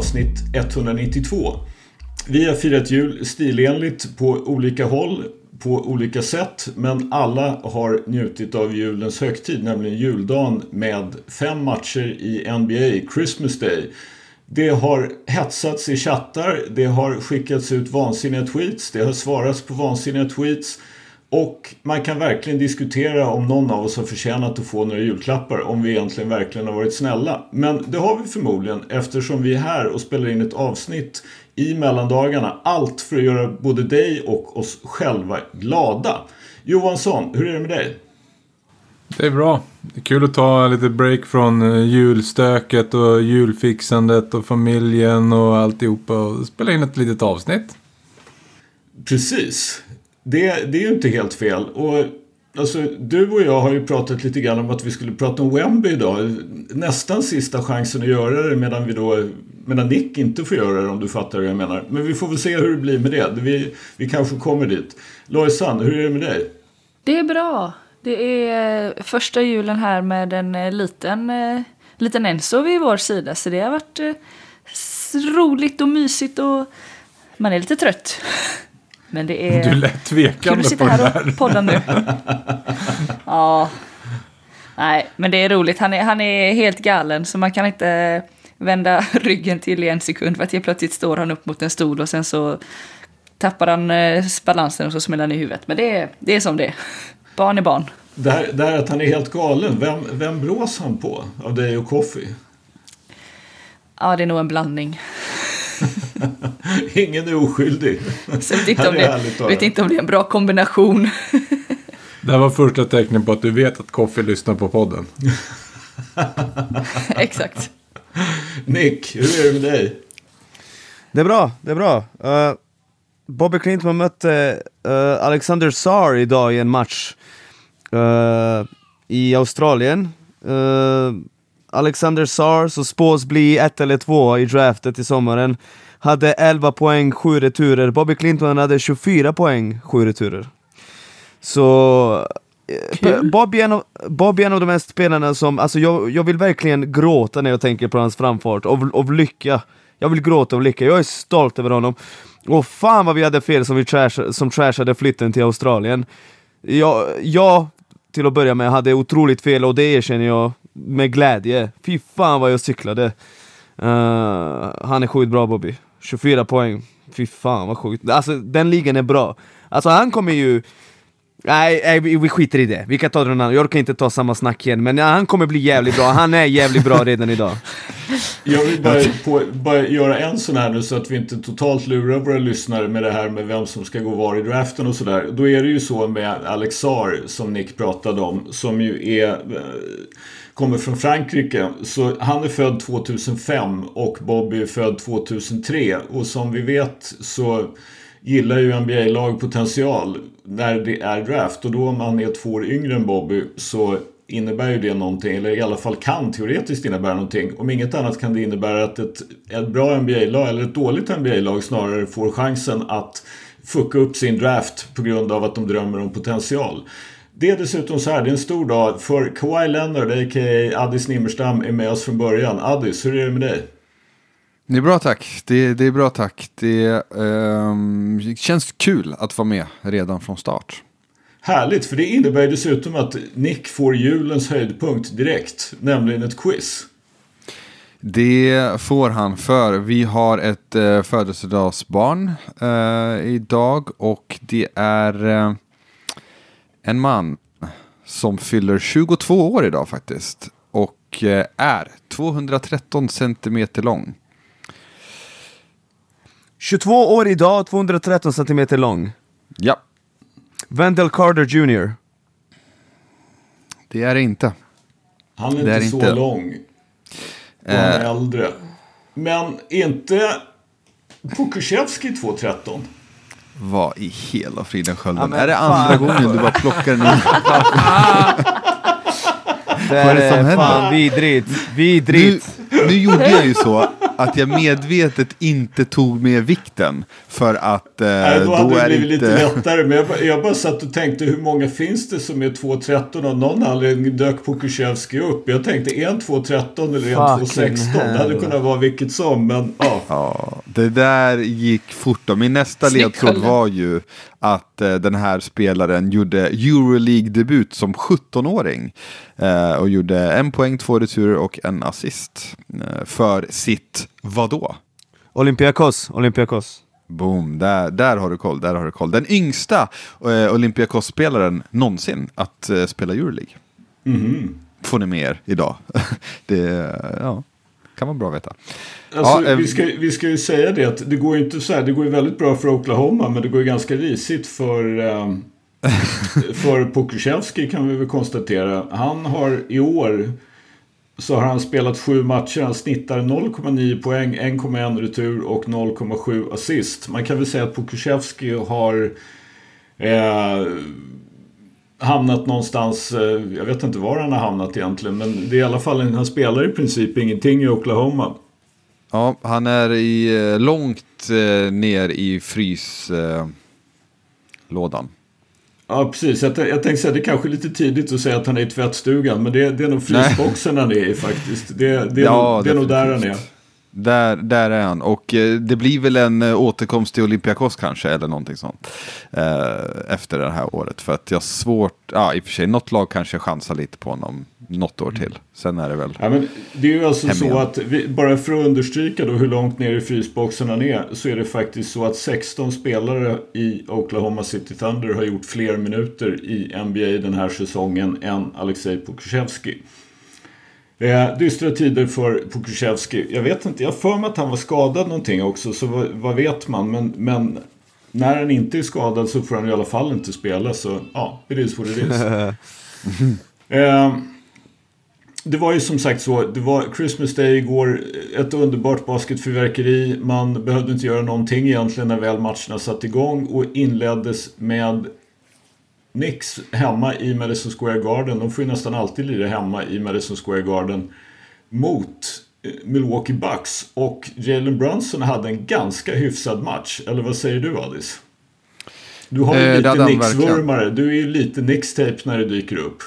avsnitt 192. Vi har firat jul stilenligt på olika håll, på olika sätt, men alla har njutit av julens högtid, nämligen juldagen med fem matcher i NBA, Christmas Day. Det har hetsats i chattar, det har skickats ut vansinniga tweets, det har svarats på vansinniga tweets. Och man kan verkligen diskutera om någon av oss har förtjänat att få några julklappar, om vi egentligen verkligen har varit snälla. Men det har vi förmodligen eftersom vi är här och spelar in ett avsnitt i mellandagarna. Allt för att göra både dig och oss själva glada. Johansson, hur är det med dig? Det är bra. Det är kul att ta lite break från eh, julstöket och julfixandet och familjen och alltihopa och spela in ett litet avsnitt. Precis. Det, det är ju inte helt fel. Och Alltså, du och jag har ju pratat lite grann om att vi skulle prata om Wemby idag. Nästan sista chansen att göra det medan, vi då, medan Nick inte får göra det om du fattar vad jag menar. Men vi får väl se hur det blir med det. Vi, vi kanske kommer dit. Lojsan, hur är det med dig? Det är bra. Det är eh, första julen här med en eh, liten, eh, liten Enzo vid vår sida. Så det har varit roligt och mysigt och man är lite trött. Men det är... Du lät tvekande på det här och podda nu. ja. Nej, men det är roligt. Han är, han är helt galen så man kan inte vända ryggen till i en sekund för att helt plötsligt står han upp mot en stol och sen så tappar han eh, balansen och så smäller han i huvudet. Men det är, det är som det är. Barn är barn. Det här, det här att han är helt galen, vem, vem blåser han på av dig och Coffee? Ja, det är nog en blandning. Ingen är oskyldig. Så jag vet inte, om det, vet inte om det är en bra kombination. Det här var första tecknet på att du vet att Koffe lyssnar på podden. Exakt. Nick, hur är det med dig? Det är bra, det är bra. Uh, Bobby Clinton mötte uh, Alexander Sar idag i en match uh, i Australien. Alexander Sar, som spås bli ett eller två i draftet i sommaren, hade 11 poäng, 7 returer. Bobby Clinton hade 24 poäng, 7 returer. Så eh, Bob är, en av, Bob är en av de mest spelarna som, alltså jag, jag vill verkligen gråta när jag tänker på hans framfart, av, av lycka. Jag vill gråta av lycka, jag är stolt över honom. Och fan vad vi hade fel som, vi trash, som trashade flytten till Australien. Jag, jag, till att börja med, hade otroligt fel och det erkänner jag med glädje. Fy fan vad jag cyklade. Uh, han är sjukt bra Bobby. 24 poäng. Fy fan vad sjukt. Alltså den ligan är bra. Alltså han kommer ju... Nej, nej vi skiter i det. Vi kan ta det annan. Jag orkar inte ta samma snack igen. Men ja, han kommer bli jävligt bra. Han är jävligt bra redan idag. Jag vill bara, på, bara göra en sån här nu så att vi inte totalt lurar våra lyssnare med det här med vem som ska gå var i draften och sådär. Då är det ju så med Alexar som Nick pratade om, som ju är eh, kommer från Frankrike. Så han är född 2005 och Bobby är född 2003. Och som vi vet så gillar ju NBA-lag potential när det är draft. Och då om han är två år yngre än Bobby så innebär ju det någonting, eller i alla fall kan teoretiskt innebära någonting. Om inget annat kan det innebära att ett, ett bra NBA-lag, eller ett dåligt NBA-lag snarare, får chansen att fucka upp sin draft på grund av att de drömmer om potential. Det är dessutom så här, det är en stor dag för Kawhi Leonard, a.k.a. Addis Nimmerstam, är med oss från början. Addis, hur är det med dig? Det är bra tack. Det, det är bra tack. Det um, känns kul att vara med redan från start. Härligt, för det innebär dessutom att Nick får julens höjdpunkt direkt, nämligen ett quiz. Det får han för. Vi har ett uh, födelsedagsbarn uh, idag och det är uh, en man som fyller 22 år idag faktiskt. Och eh, är 213 centimeter lång. 22 år idag, 213 centimeter lång. Ja. Wendell Carter Jr. Det är det inte. Han är, är inte så lång. Och han är eh. äldre. Men inte Pukushevski 213? Vad i hela friden skölden? Ja, är det andra gången du bara plockar den det är, det som fan vidrigt. Vidrigt. Nu, nu gjorde jag ju så att jag medvetet inte tog med vikten. För att eh, Nej, då, hade det är blivit inte... lite lättare. Men jag, bara- jag bara satt och tänkte hur många finns det som är 2.13 och någon anledning dök Pokusevski upp. Jag tänkte han 2.13 eller Fucking 2.16? Det hade kunnat vara vilket som. Men ja. Ja, det där gick fort. Då. Min nästa ledtråd var ju att eh, den här spelaren gjorde Euroleague-debut som 17-åring. Eh, och gjorde en poäng, två returer och en assist. Eh, för sitt vadå? Olympiakos, Olympiakos. Boom, där, där har du koll, där har du koll. Den yngsta eh, Olympiakos-spelaren någonsin att eh, spela Euroleague. Mhm. Får ni med er idag. det ja, kan vara bra att veta. Alltså, Ja, eh, vi, ska, vi ska ju säga det att det går ju inte så här. Det går ju väldigt bra för Oklahoma men det går ju ganska risigt för, eh, för Pokusevski kan vi väl konstatera. Han har i år så har han spelat sju matcher. Han snittar 0,9 poäng, 1,1 retur och 0,7 assist. Man kan väl säga att Pokusevski har eh, hamnat någonstans. Eh, jag vet inte var han har hamnat egentligen. Men det är i alla fall han spelar i princip ingenting i Oklahoma. Ja, han är i, eh, långt eh, ner i fryslådan. Lådan. Ja, precis. Jag, jag tänkte säga det är kanske är lite tidigt att säga att han är i tvättstugan. Men det, det är nog frysboxen han är i faktiskt. Det, det, är, Ja, nog, det är nog där han är. Där, där är han. Och eh, det blir väl en eh, återkomst till Olympiakos kanske, eller någonting sånt. Eh, efter det här året. För att jag har svårt, ja i och för sig, något lag kanske chansar lite på honom något år till. Sen är det väl... Ja, men det är ju alltså så att, vi, bara för att understryka då hur långt ner i frysboxen han är, så är det faktiskt så att 16 spelare i Oklahoma City Thunder har gjort fler minuter i NBA den här säsongen än Alexej Pokusevski. Eh, dystra tider för Pokusevski. Jag vet inte, jag för mig att han var skadad någonting också, så vad, vad vet man? Men, men när han inte är skadad så får han i alla fall inte spela, så ja, it is what it is. Eh, det var ju som sagt så, det var Christmas Day igår, ett underbart basketfyrverkeri. Man behövde inte göra någonting egentligen när väl matcherna satt igång och inleddes med Knicks hemma i Madison Square Garden. De får ju nästan alltid lira hemma i Madison Square Garden mot eh, Milwaukee Bucks. Och Jalen Brunson hade en ganska hyfsad match. Eller vad säger du Adis? Du har ju Eh, lite. Knicks-vurmare. Du är ju lite Knicks-tape när det dyker upp.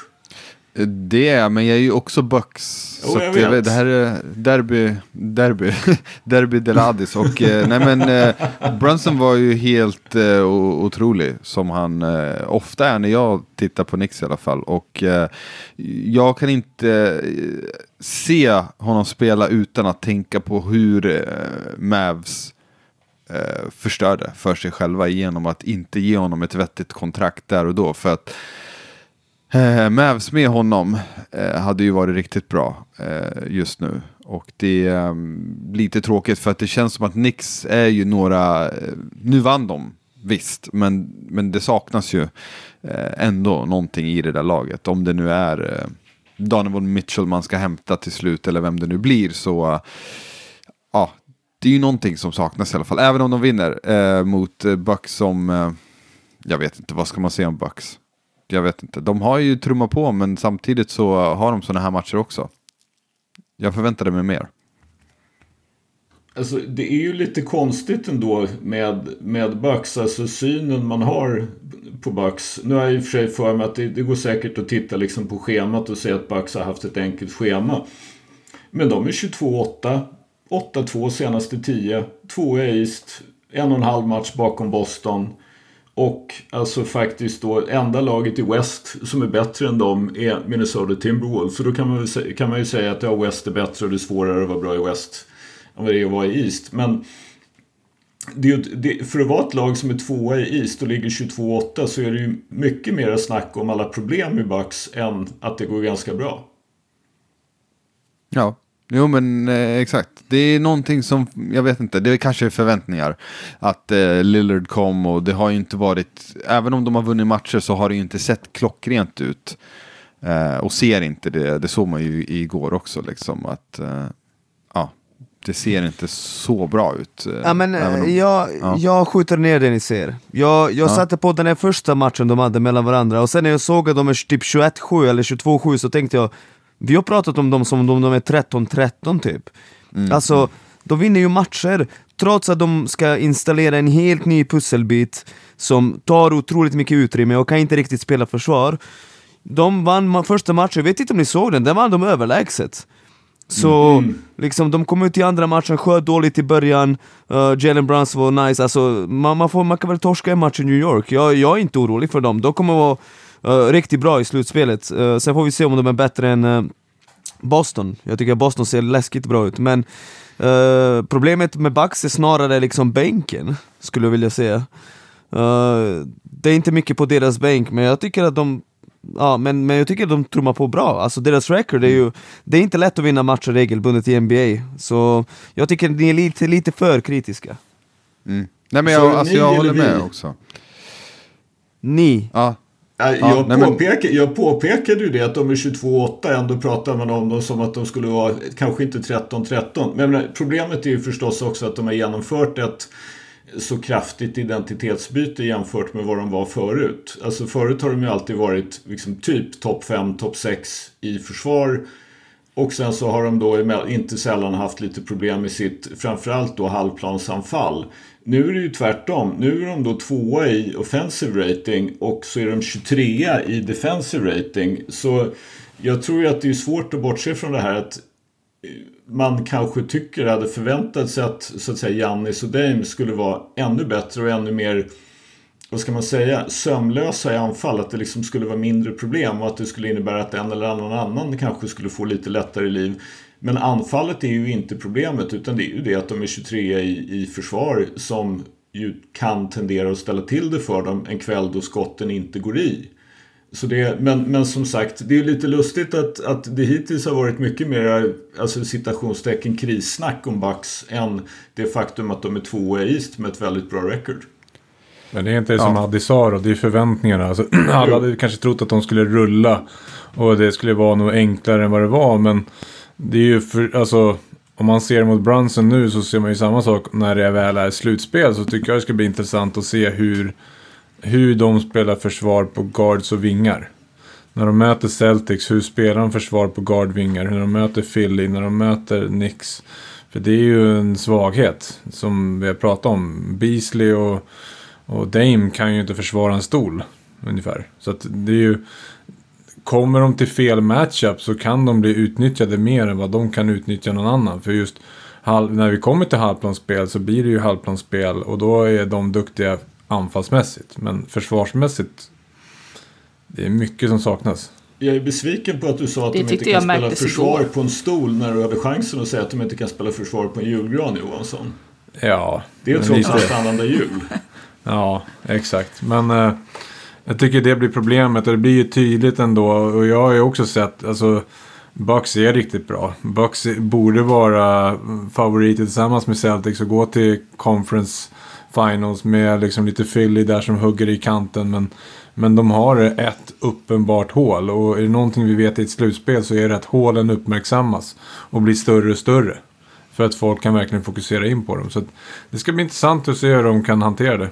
Det är men jag är ju också Bucks. Jo, så jag vet. vet, det här är derby, derby, derby Deladis. Och eh, nej men eh, Brunson var ju helt eh, otrolig. Som han eh, ofta är när jag tittar på Knicks i alla fall. Och jag kan inte se honom spela utan att tänka på hur Mavs förstörde för sig själva genom att inte ge honom ett vettigt kontrakt där och då. För att Eh, Mavs med honom eh, hade ju varit riktigt bra eh, just nu. Och det ehm, är eh, lite tråkigt för att det känns som att Nix är ju några, eh, nu vann de visst, men, men det saknas ju eh, ändå någonting i det där laget. Om det nu är eh, Donovan Mitchell man ska hämta till slut eller vem det nu blir så, eh, ja, det är ju någonting som saknas i alla fall. Även om de vinner eh, mot eh, Bucks som, eh, jag vet inte, vad ska man säga om Bucks? Jag vet inte. De har ju trummat på men samtidigt så har de sådana här matcher också. Jag förväntade mig mer. Alltså, det är ju lite konstigt ändå med, med Bucks, alltså synen man har på Bucks. Nu har jag i och för sig för mig att det, det går säkert att titta liksom på schemat och se att Bucks har haft ett enkelt schema. Men de är 22-8, 8-2 senaste 10, 2 i East, en och en halv match bakom Boston. Och alltså faktiskt då enda laget i West som är bättre än dem är Minnesota Timberwolves. Så då kan man, kan man ju säga att ja, West är bättre och det är svårare att vara bra i West än vad det är att vara i East. Men det det, för att vara ett lag som är tvåa i East och ligger 22-8 så är det ju mycket mer snack om alla problem i Bucks än att det går ganska bra. Ja, jo men eh, exakt. Det är någonting som, jag vet inte, det är kanske förväntningar. Att eh, Lillard kom och det har ju inte varit, även om de har vunnit matcher så har det ju inte sett klockrent ut. Eh, och ser inte det, det såg man ju igår också liksom att, eh, ja, det ser inte så bra ut. eh, Ja, men, även eh, om- jag, ja. jag skjuter ner det ni ser. Jag, jag Ja. satte på den här första matchen de hade mellan varandra och sen när jag såg att de är typ 21-7 eller 22-7 så tänkte jag Vi har pratat om dem som om de är 13-13 typ. Mm. Alltså, de vinner ju matcher trots att de ska installera en helt ny pusselbit som tar otroligt mycket utrymme och kan inte riktigt spela försvar. De vann första matchen, jag vet inte om ni såg den, den vann de överlägset. Så Mm. liksom, de kom ut i andra matchen, sköt dåligt i början, uh, Jalen Brunson var nice, alltså, man, man, får, man kan väl torska en match i New York, jag, jag är inte orolig för dem, de kommer vara riktigt bra i slutspelet. Uh, sen får vi se om de är bättre än uh, Boston, jag tycker Boston ser läskigt bra ut, men uh, problemet med Bucks är snarare liksom bänken, skulle jag vilja säga. Uh, det är inte mycket på deras bänk, men jag tycker att de Ja, men, men jag tycker att de trummar på bra, alltså deras record är ju Det är inte lätt att vinna matcher regelbundet i NBA, så jag tycker ni är lite, lite för kritiska Mm. Nej men jag, alltså, jag håller med också. Ni, Ja, Ja, Ja, jag, nej, men- påpekar, jag påpekade ju det att de är 22-8, ändå pratar man om dem som att de skulle vara kanske inte 13-13. Men menar, problemet är ju förstås också att de har genomfört ett så kraftigt identitetsbyte jämfört med vad de var förut. Alltså förut har de ju alltid varit liksom typ topp 5, topp 6 i försvar. Och sen så har de då inte sällan haft lite problem med sitt, framförallt då halvplansanfall. Nu är det ju tvärtom. Nu är de då tvåa i offensive rating och så är de 23 i defensive rating. Så jag tror ju att det är svårt att bortse från det här att eh, man kanske tycker, hade förväntat sig att så att säga Jannis och Dame skulle vara ännu bättre och ännu mer vad ska man säga, sömlösa i anfall. Att det liksom skulle vara mindre problem och att det skulle innebära att en eller annan annan kanske skulle få lite lättare liv. Men anfallet är ju inte problemet utan det är ju det att de är 23 i, i försvar som ju kan tendera att ställa till det för dem en kväll då skotten inte går i. Så det, men, men som sagt, det är ju lite lustigt att, att det hittills har varit mycket mer alltså citationstecken krissnack om Bucks än det faktum att de är tvåa i East med ett väldigt bra record. Men det är inte som Ja. Addi sa då, det är förväntningarna. Alltså, alla hade kanske trott att de skulle rulla. Och det skulle vara nog enklare än vad det var. Men det är ju för, alltså, om man ser mot Brunson nu så ser man ju samma sak när det väl är slutspel. Så tycker jag det ska bli intressant att se hur, hur de spelar försvar på guards och vingar. När de möter Celtics, hur spelar de försvar på guardvingar? När de möter Philly, när de möter Knicks. För det är ju en svaghet som vi har pratat om. Beasley och, och Dame kan ju inte försvara en stol. Ungefär. Så att det är ju... Kommer de till fel matchup så kan de bli utnyttjade mer än vad de kan utnyttja någon annan. För just halv, när vi kommer till halvplansspel så blir det ju halvplansspel och då är de duktiga anfallsmässigt. Men försvarsmässigt, det är mycket som saknas. Jag är besviken på att du sa att Det de inte kan spela försvar igår. på en stol när du hade chansen att säga att de inte kan spela försvar på en julgran Johansson. Ja, Det är trots allt annandag jul. Ja, exakt. Men eh, jag tycker det blir problemet och det blir ju tydligt ändå. Och jag har ju också sett, alltså Bucks är riktigt bra. Bucks borde vara favoriter tillsammans med Celtics och gå till Conference Finals med liksom lite Philly där som hugger i kanten. Men, men de har ett uppenbart hål och är det någonting vi vet i ett slutspel så är det att hålen uppmärksammas och blir större och större. För att folk kan verkligen fokusera in på dem. Så att det ska bli intressant att se hur de kan hantera det.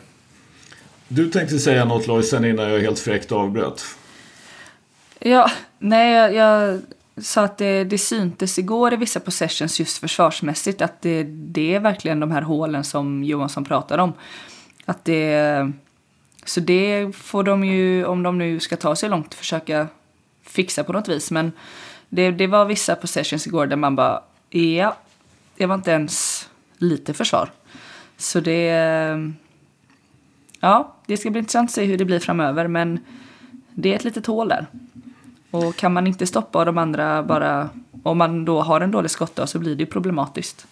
Du tänkte säga något Lojsan innan jag helt fräckt avbröt. Ja, nej, jag, jag sa att det, det syntes igår i vissa possessions just försvarsmässigt att det, det är verkligen de här hålen som Johansson pratar om. Att det, så det får de ju, om de nu ska ta sig långt, försöka fixa på något vis. Men det, det var vissa possessions igår där man bara, ja, det var inte ens lite försvar. Så det, ja, det ska bli intressant att se hur det blir framöver. Men det är ett litet hål där. Och kan man inte stoppa de andra bara, om man då har en dålig skottdag så blir det ju problematiskt.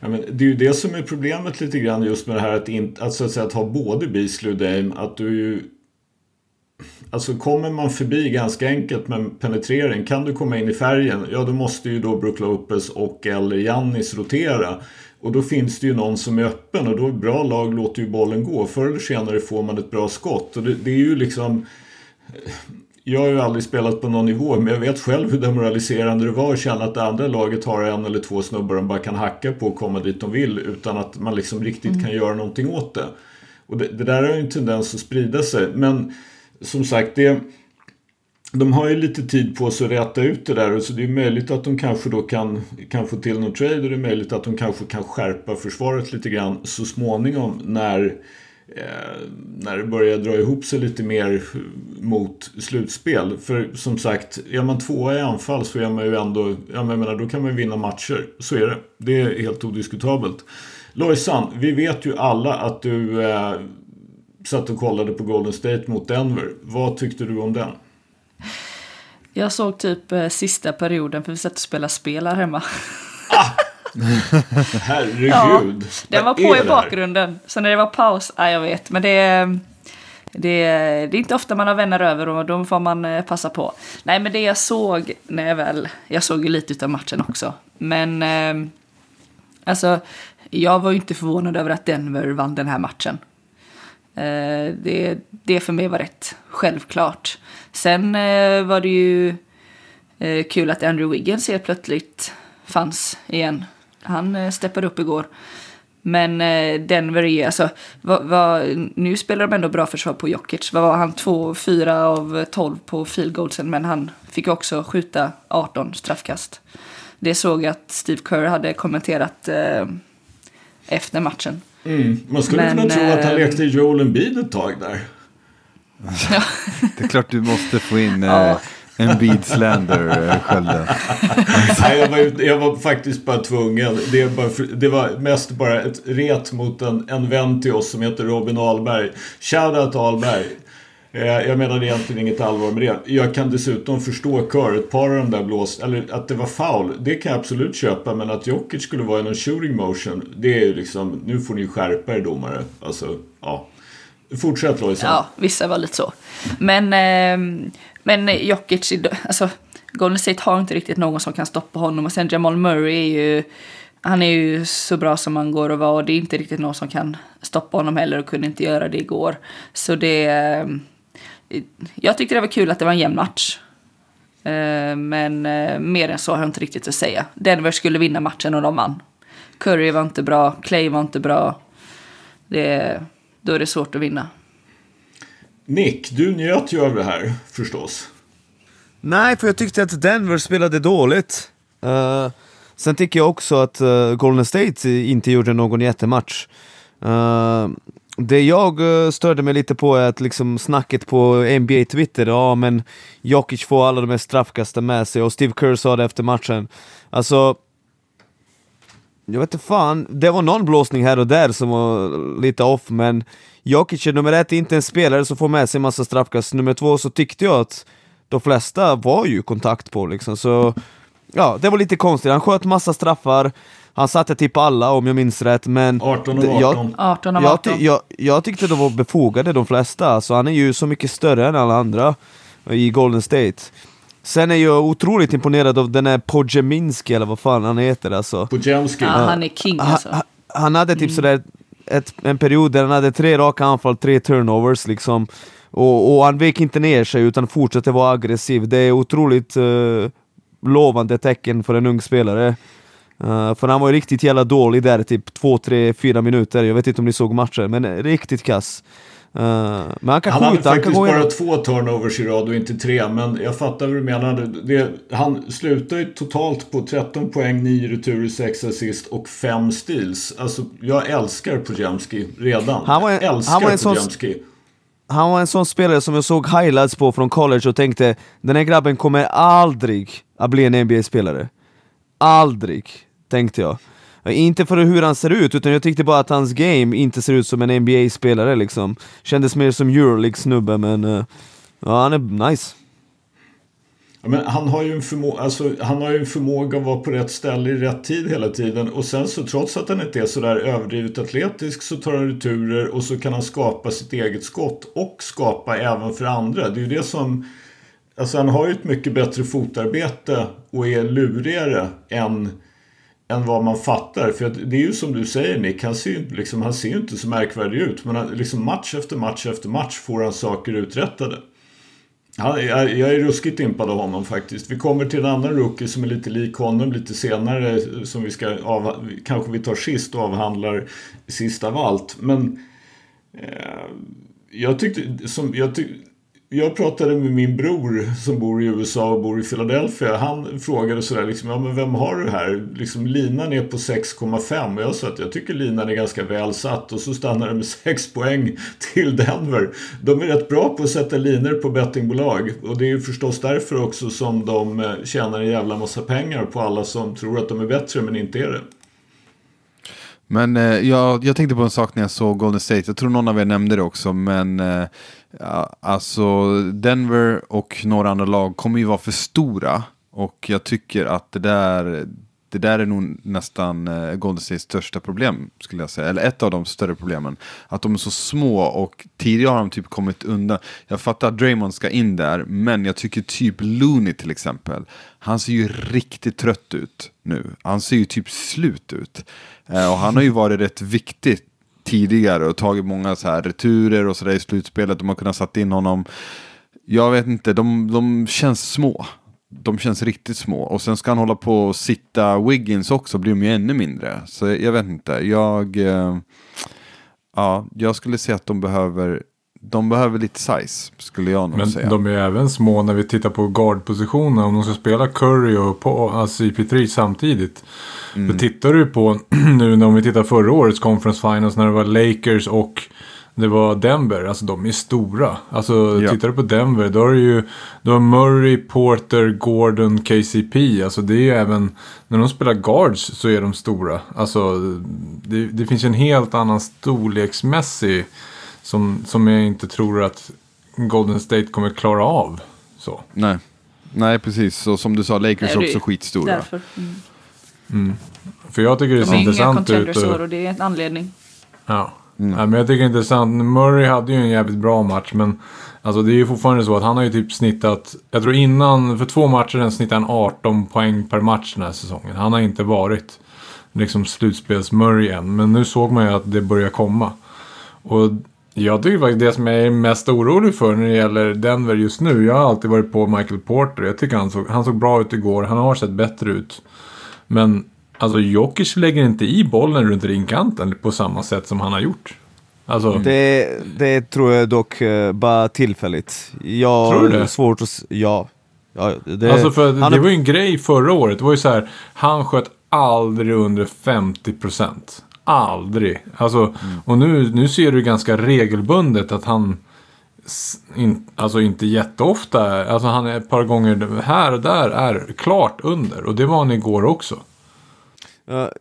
Ja, men det är ju det som är problemet lite grann just med det här att, in, att, så att, säga, att ha både Beasley och Dame. Att du ju... Alltså kommer man förbi ganska enkelt med penetrering. Kan du komma in i färgen? Ja då måste ju då Brook Lopez och eller Jannis rotera. Och då finns det ju någon som är öppen och då är bra lag låter ju bollen gå. Förr eller senare får man ett bra skott. Och det, det är ju liksom... Jag har ju aldrig spelat på någon nivå men jag vet själv hur demoraliserande det var att känna att det andra laget har en eller två snubbar de bara kan hacka på och komma dit de vill utan att man liksom riktigt kan göra någonting åt det. Och det, det där har ju en tendens att sprida sig men som sagt det de har ju lite tid på sig att rätta ut det där. Så det är möjligt att de kanske då kan, kan få till någon trade. Och det är möjligt att de kanske kan skärpa försvaret lite grann så småningom. När, eh, när det börjar dra ihop sig lite mer mot slutspel. För som sagt, är man tvåa i anfall så är man ju ändå... Jag menar, då kan man ju vinna matcher. Så är det. Det är helt odiskutabelt. Lojsan, vi vet ju alla att du eh, satt och kollade på Golden State mot Denver. Vad tyckte du om den? Jag såg typ eh, sista perioden för vi satt och spelade spel här hemma. Herregud. Ja, den var på i bakgrunden. Så när det var paus, ja jag vet, men det, det, det är inte ofta man har vänner över och då får man eh, passa på. Nej men det jag såg när jag väl, jag såg ju lite av matchen också. Men eh, alltså, jag var ju inte förvånad över att Denver vann den här matchen. Eh, det, det för mig var rätt självklart. Sen eh, var det ju eh, kul att Andrew Wiggins helt plötsligt fanns igen. Han steppade upp igår. Men Denver är alltså, vad, vad, nu spelar de ändå bra försvar på Jokic. Vad var han? 2, 4 av 12 på field goalsen, men han fick också skjuta 18 straffkast. Det såg jag att Steve Kerr hade kommenterat eh, efter matchen. Mm. Man skulle Men, kunna tro att han eh, lekte Joel Embiid ett tag där. Det är klart du måste få in eh, Ja. en bead slander, eh, Skölde. Nej, jag, var, jag var faktiskt bara tvungen. Det, är bara, det var mest bara ett ret mot en, en vän till oss som heter Robin Ahlberg. Shoutout Ahlberg. Eh, jag menade egentligen inget allvar med det. Jag kan dessutom förstå kör, ett par av de där blåst, eller att det var foul, det kan jag absolut köpa. Men att Jokic skulle vara i någon shooting motion, det är ju liksom, nu får ni skärpa er domare. Alltså, ja. Fortsätt Lojsan. Ja, vissa var lite så. Men, eh, men Jokic, alltså Golden State har inte riktigt någon som kan stoppa honom. Och sen Jamal Murray är ju, han är ju så bra som han går att vara. Och det är inte riktigt någon som kan stoppa honom heller och kunde inte göra det igår. Så det, eh, jag tyckte det var kul att det var en jämn match. Eh, men eh, mer än så har jag inte riktigt att säga. Denver skulle vinna matchen och de vann. Curry var inte bra, Clay var inte bra. Det, då är det svårt att vinna. Nick, du njöt ju av det här förstås. Nej, för jag tyckte att Denver spelade dåligt. Eh, sen tycker jag också att eh, Golden State inte gjorde någon jättematch. Uh, det jag eh, störde mig lite på är att liksom snacket på NBA-Twitter, ja men Jokic får alla de här straffkasten med sig och Steve Kerr sa det efter matchen. Alltså, jag vet inte fan, det var någon blåsning här och där som var lite off men Jokic är nummer ett inte en spelare som får med sig massa straffkast, nummer två så tyckte jag att de flesta var ju kontakt på liksom, så ja, det var lite konstigt. Han sköt massa straffar, han satte typ alla om jag minns rätt, men 18 och det- jag- 18. 18 av jag, 18. ty- jag, jag tyckte de var befogade de flesta, alltså han är ju så mycket större än alla andra i Golden State. Sen är jag otroligt imponerad av den här Podjeminski eller vad fan han heter alltså. Pojemski. Ja, han är king Han, alltså. han- han hade typ sådär ett, en period där han hade tre raka anfall, tre turnovers liksom. Och, och han vek inte ner sig utan fortsatte vara aggressiv. Det är otroligt eh, lovande tecken för en ung spelare. Eh, för han var ju riktigt jävla dålig där typ två, tre, fyra minuter. Jag vet inte om ni såg matchen, men riktigt kass. Eh, men han kan Han hade skjuta, kan faktiskt bara två turnovers i rad och inte tre. Men jag fattar vad du menar. Det, han slutar ju totalt på 13 poäng, 9 returer, 6 assist och 5 steals. Alltså, jag älskar Pojemski redan. Han var en- älskar han var en sån-. Han var en sån spelare som jag såg highlights på från college och tänkte Den här grabben kommer aldrig att bli en NBA-spelare Aldrig, tänkte jag. Inte för hur han ser ut, utan jag tyckte bara att hans game inte ser ut som en NBA-spelare liksom. Kändes mer som Euroleague-snubbe men uh, Ja, han är nice. Ja, Men han har, ju en förmå- alltså, han har ju en förmåga att vara på rätt ställe i rätt tid hela tiden. Och sen så trots att han inte är sådär överdrivet atletisk så tar han returer och så kan han skapa sitt eget skott. Och skapa även för andra. Det är ju det som... Alltså han har ju ett mycket bättre fotarbete och är lurigare än, än vad man fattar. För det är ju som du säger Nick, han ser ju liksom, han ser ju inte så märkvärdig ut. Men han, liksom match efter match efter match får han saker uträttade. Han, jag, jag är ruskigt impad av honom faktiskt. Vi kommer till en annan rookie som är lite lik honom lite senare. Som vi ska av, kanske vi tar sist och avhandlar sist av allt. Men eh, jag tyckte, som, jag tyckte jag pratade med min bror som bor i USA och bor i Philadelphia. Han frågade sådär liksom, ja men vem har du här? Liksom linan är på 6,5 och jag sa att jag tycker linan är ganska väl satt och så stannar det med 6 poäng till Denver. De är rätt bra på att sätta linor på bettingbolag och det är ju förstås därför också som de eh, tjänar en jävla massa pengar på alla som tror att de är bättre men inte är det. Men eh, jag, jag tänkte på en sak när jag såg Golden State. Jag tror någon av er nämnde det också. Men eh, ja, alltså Denver och några andra lag kommer ju vara för stora. Och jag tycker att det där, det där är nog nästan eh, Golden States största problem. skulle jag säga. Eller ett av de större problemen. Att de är så små och tidigare har de typ kommit undan. Jag fattar att Draymond ska in där. Men jag tycker typ Looney till exempel. Han ser ju riktigt trött ut nu. Han ser ju typ slut ut. Eh, och han har ju varit rätt viktigt tidigare och tagit många så här returer och sådär i slutspelet. De har kunnat satt in honom. Jag vet inte, de, de känns små. De känns riktigt små. Och sen ska han hålla på och sitta Wiggins också, blir de ju ännu mindre. Så jag vet inte, jag... Eh, ja, jag skulle säga att de behöver de behöver lite size, skulle jag nog Men säga. de är även små när vi tittar på guardpositionen. Om de ska spela Curry och på, alltså CP3 samtidigt. Mm. Då tittar du på, nu när vi tittar förra årets conference finals när det var Lakers och det var Denver. Alltså de är stora. Alltså Ja. tittar du på Denver då har du ju du har Murray, Porter, Gordon, KCP. Alltså det är ju även, när de spelar guards så är de stora. Alltså det, det finns en helt annan storleksmässig som, som jag inte tror att Golden State kommer klara av. Så. Nej. Nej, precis. Så som du sa, Lakers Nej, är också skitstora. Därför. Mm. För jag tycker det De är inga intressant ut. contenders i år Och, och det är en anledning. ja. Ja, men jag tycker det är intressant. Murray hade ju en jävligt bra match. Men alltså, det är ju fortfarande så att han har ju typ snittat. Jag tror innan, för två matcher sen snittade han 18 poäng per match den här säsongen. Han har inte varit liksom slutspels-Murray än. Men nu såg man ju att det börjar komma. Och jag tycker faktiskt det som jag är mest orolig för när det gäller Denver just nu. Jag har alltid varit på Michael Porter. Jag tycker han såg, han såg bra ut igår. Han har sett bättre ut. Men alltså Jokic lägger inte i bollen runt ringkanten på samma sätt som han har gjort. Alltså, Det, det tror jag dock eh, bara tillfälligt. Jag Tror du det? svårt att... Ja. ja det, alltså för han det är- var ju en grej förra året. Det var ju så här, han sköt aldrig under 50%. Aldrig. Alltså, Mm. och nu, nu ser du ganska regelbundet att han in, alltså inte jätteofta, alltså han är ett par gånger här och där är klart under. Och det var han igår också. Ja,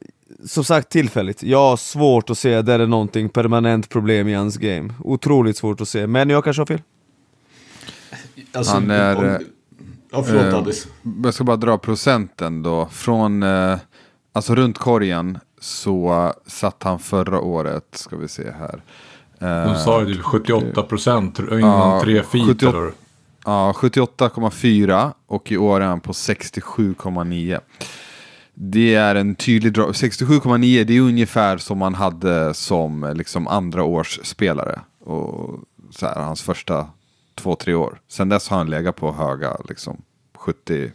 som sagt tillfälligt. Jag har svårt att se där det är någonting permanent problem i hans game. Otroligt svårt att se, men jag kanske har fel. Alltså, Han är, om- Ja, förlåt eh, Addis. Jag ska bara dra procenten då. Från, eh, alltså runt korgen så satt han förra året, ska vi se här. De Eh, sa ju typ 78% innan Ja, tre feet. 78 eller? Ja, 78,4 och i år är han på 67,9. Det är en tydlig drag. 67,9 det är ungefär som man hade som eh, liksom andra års spelare. Och så här, hans första två, tre år. Sen dess har han legat på höga liksom 70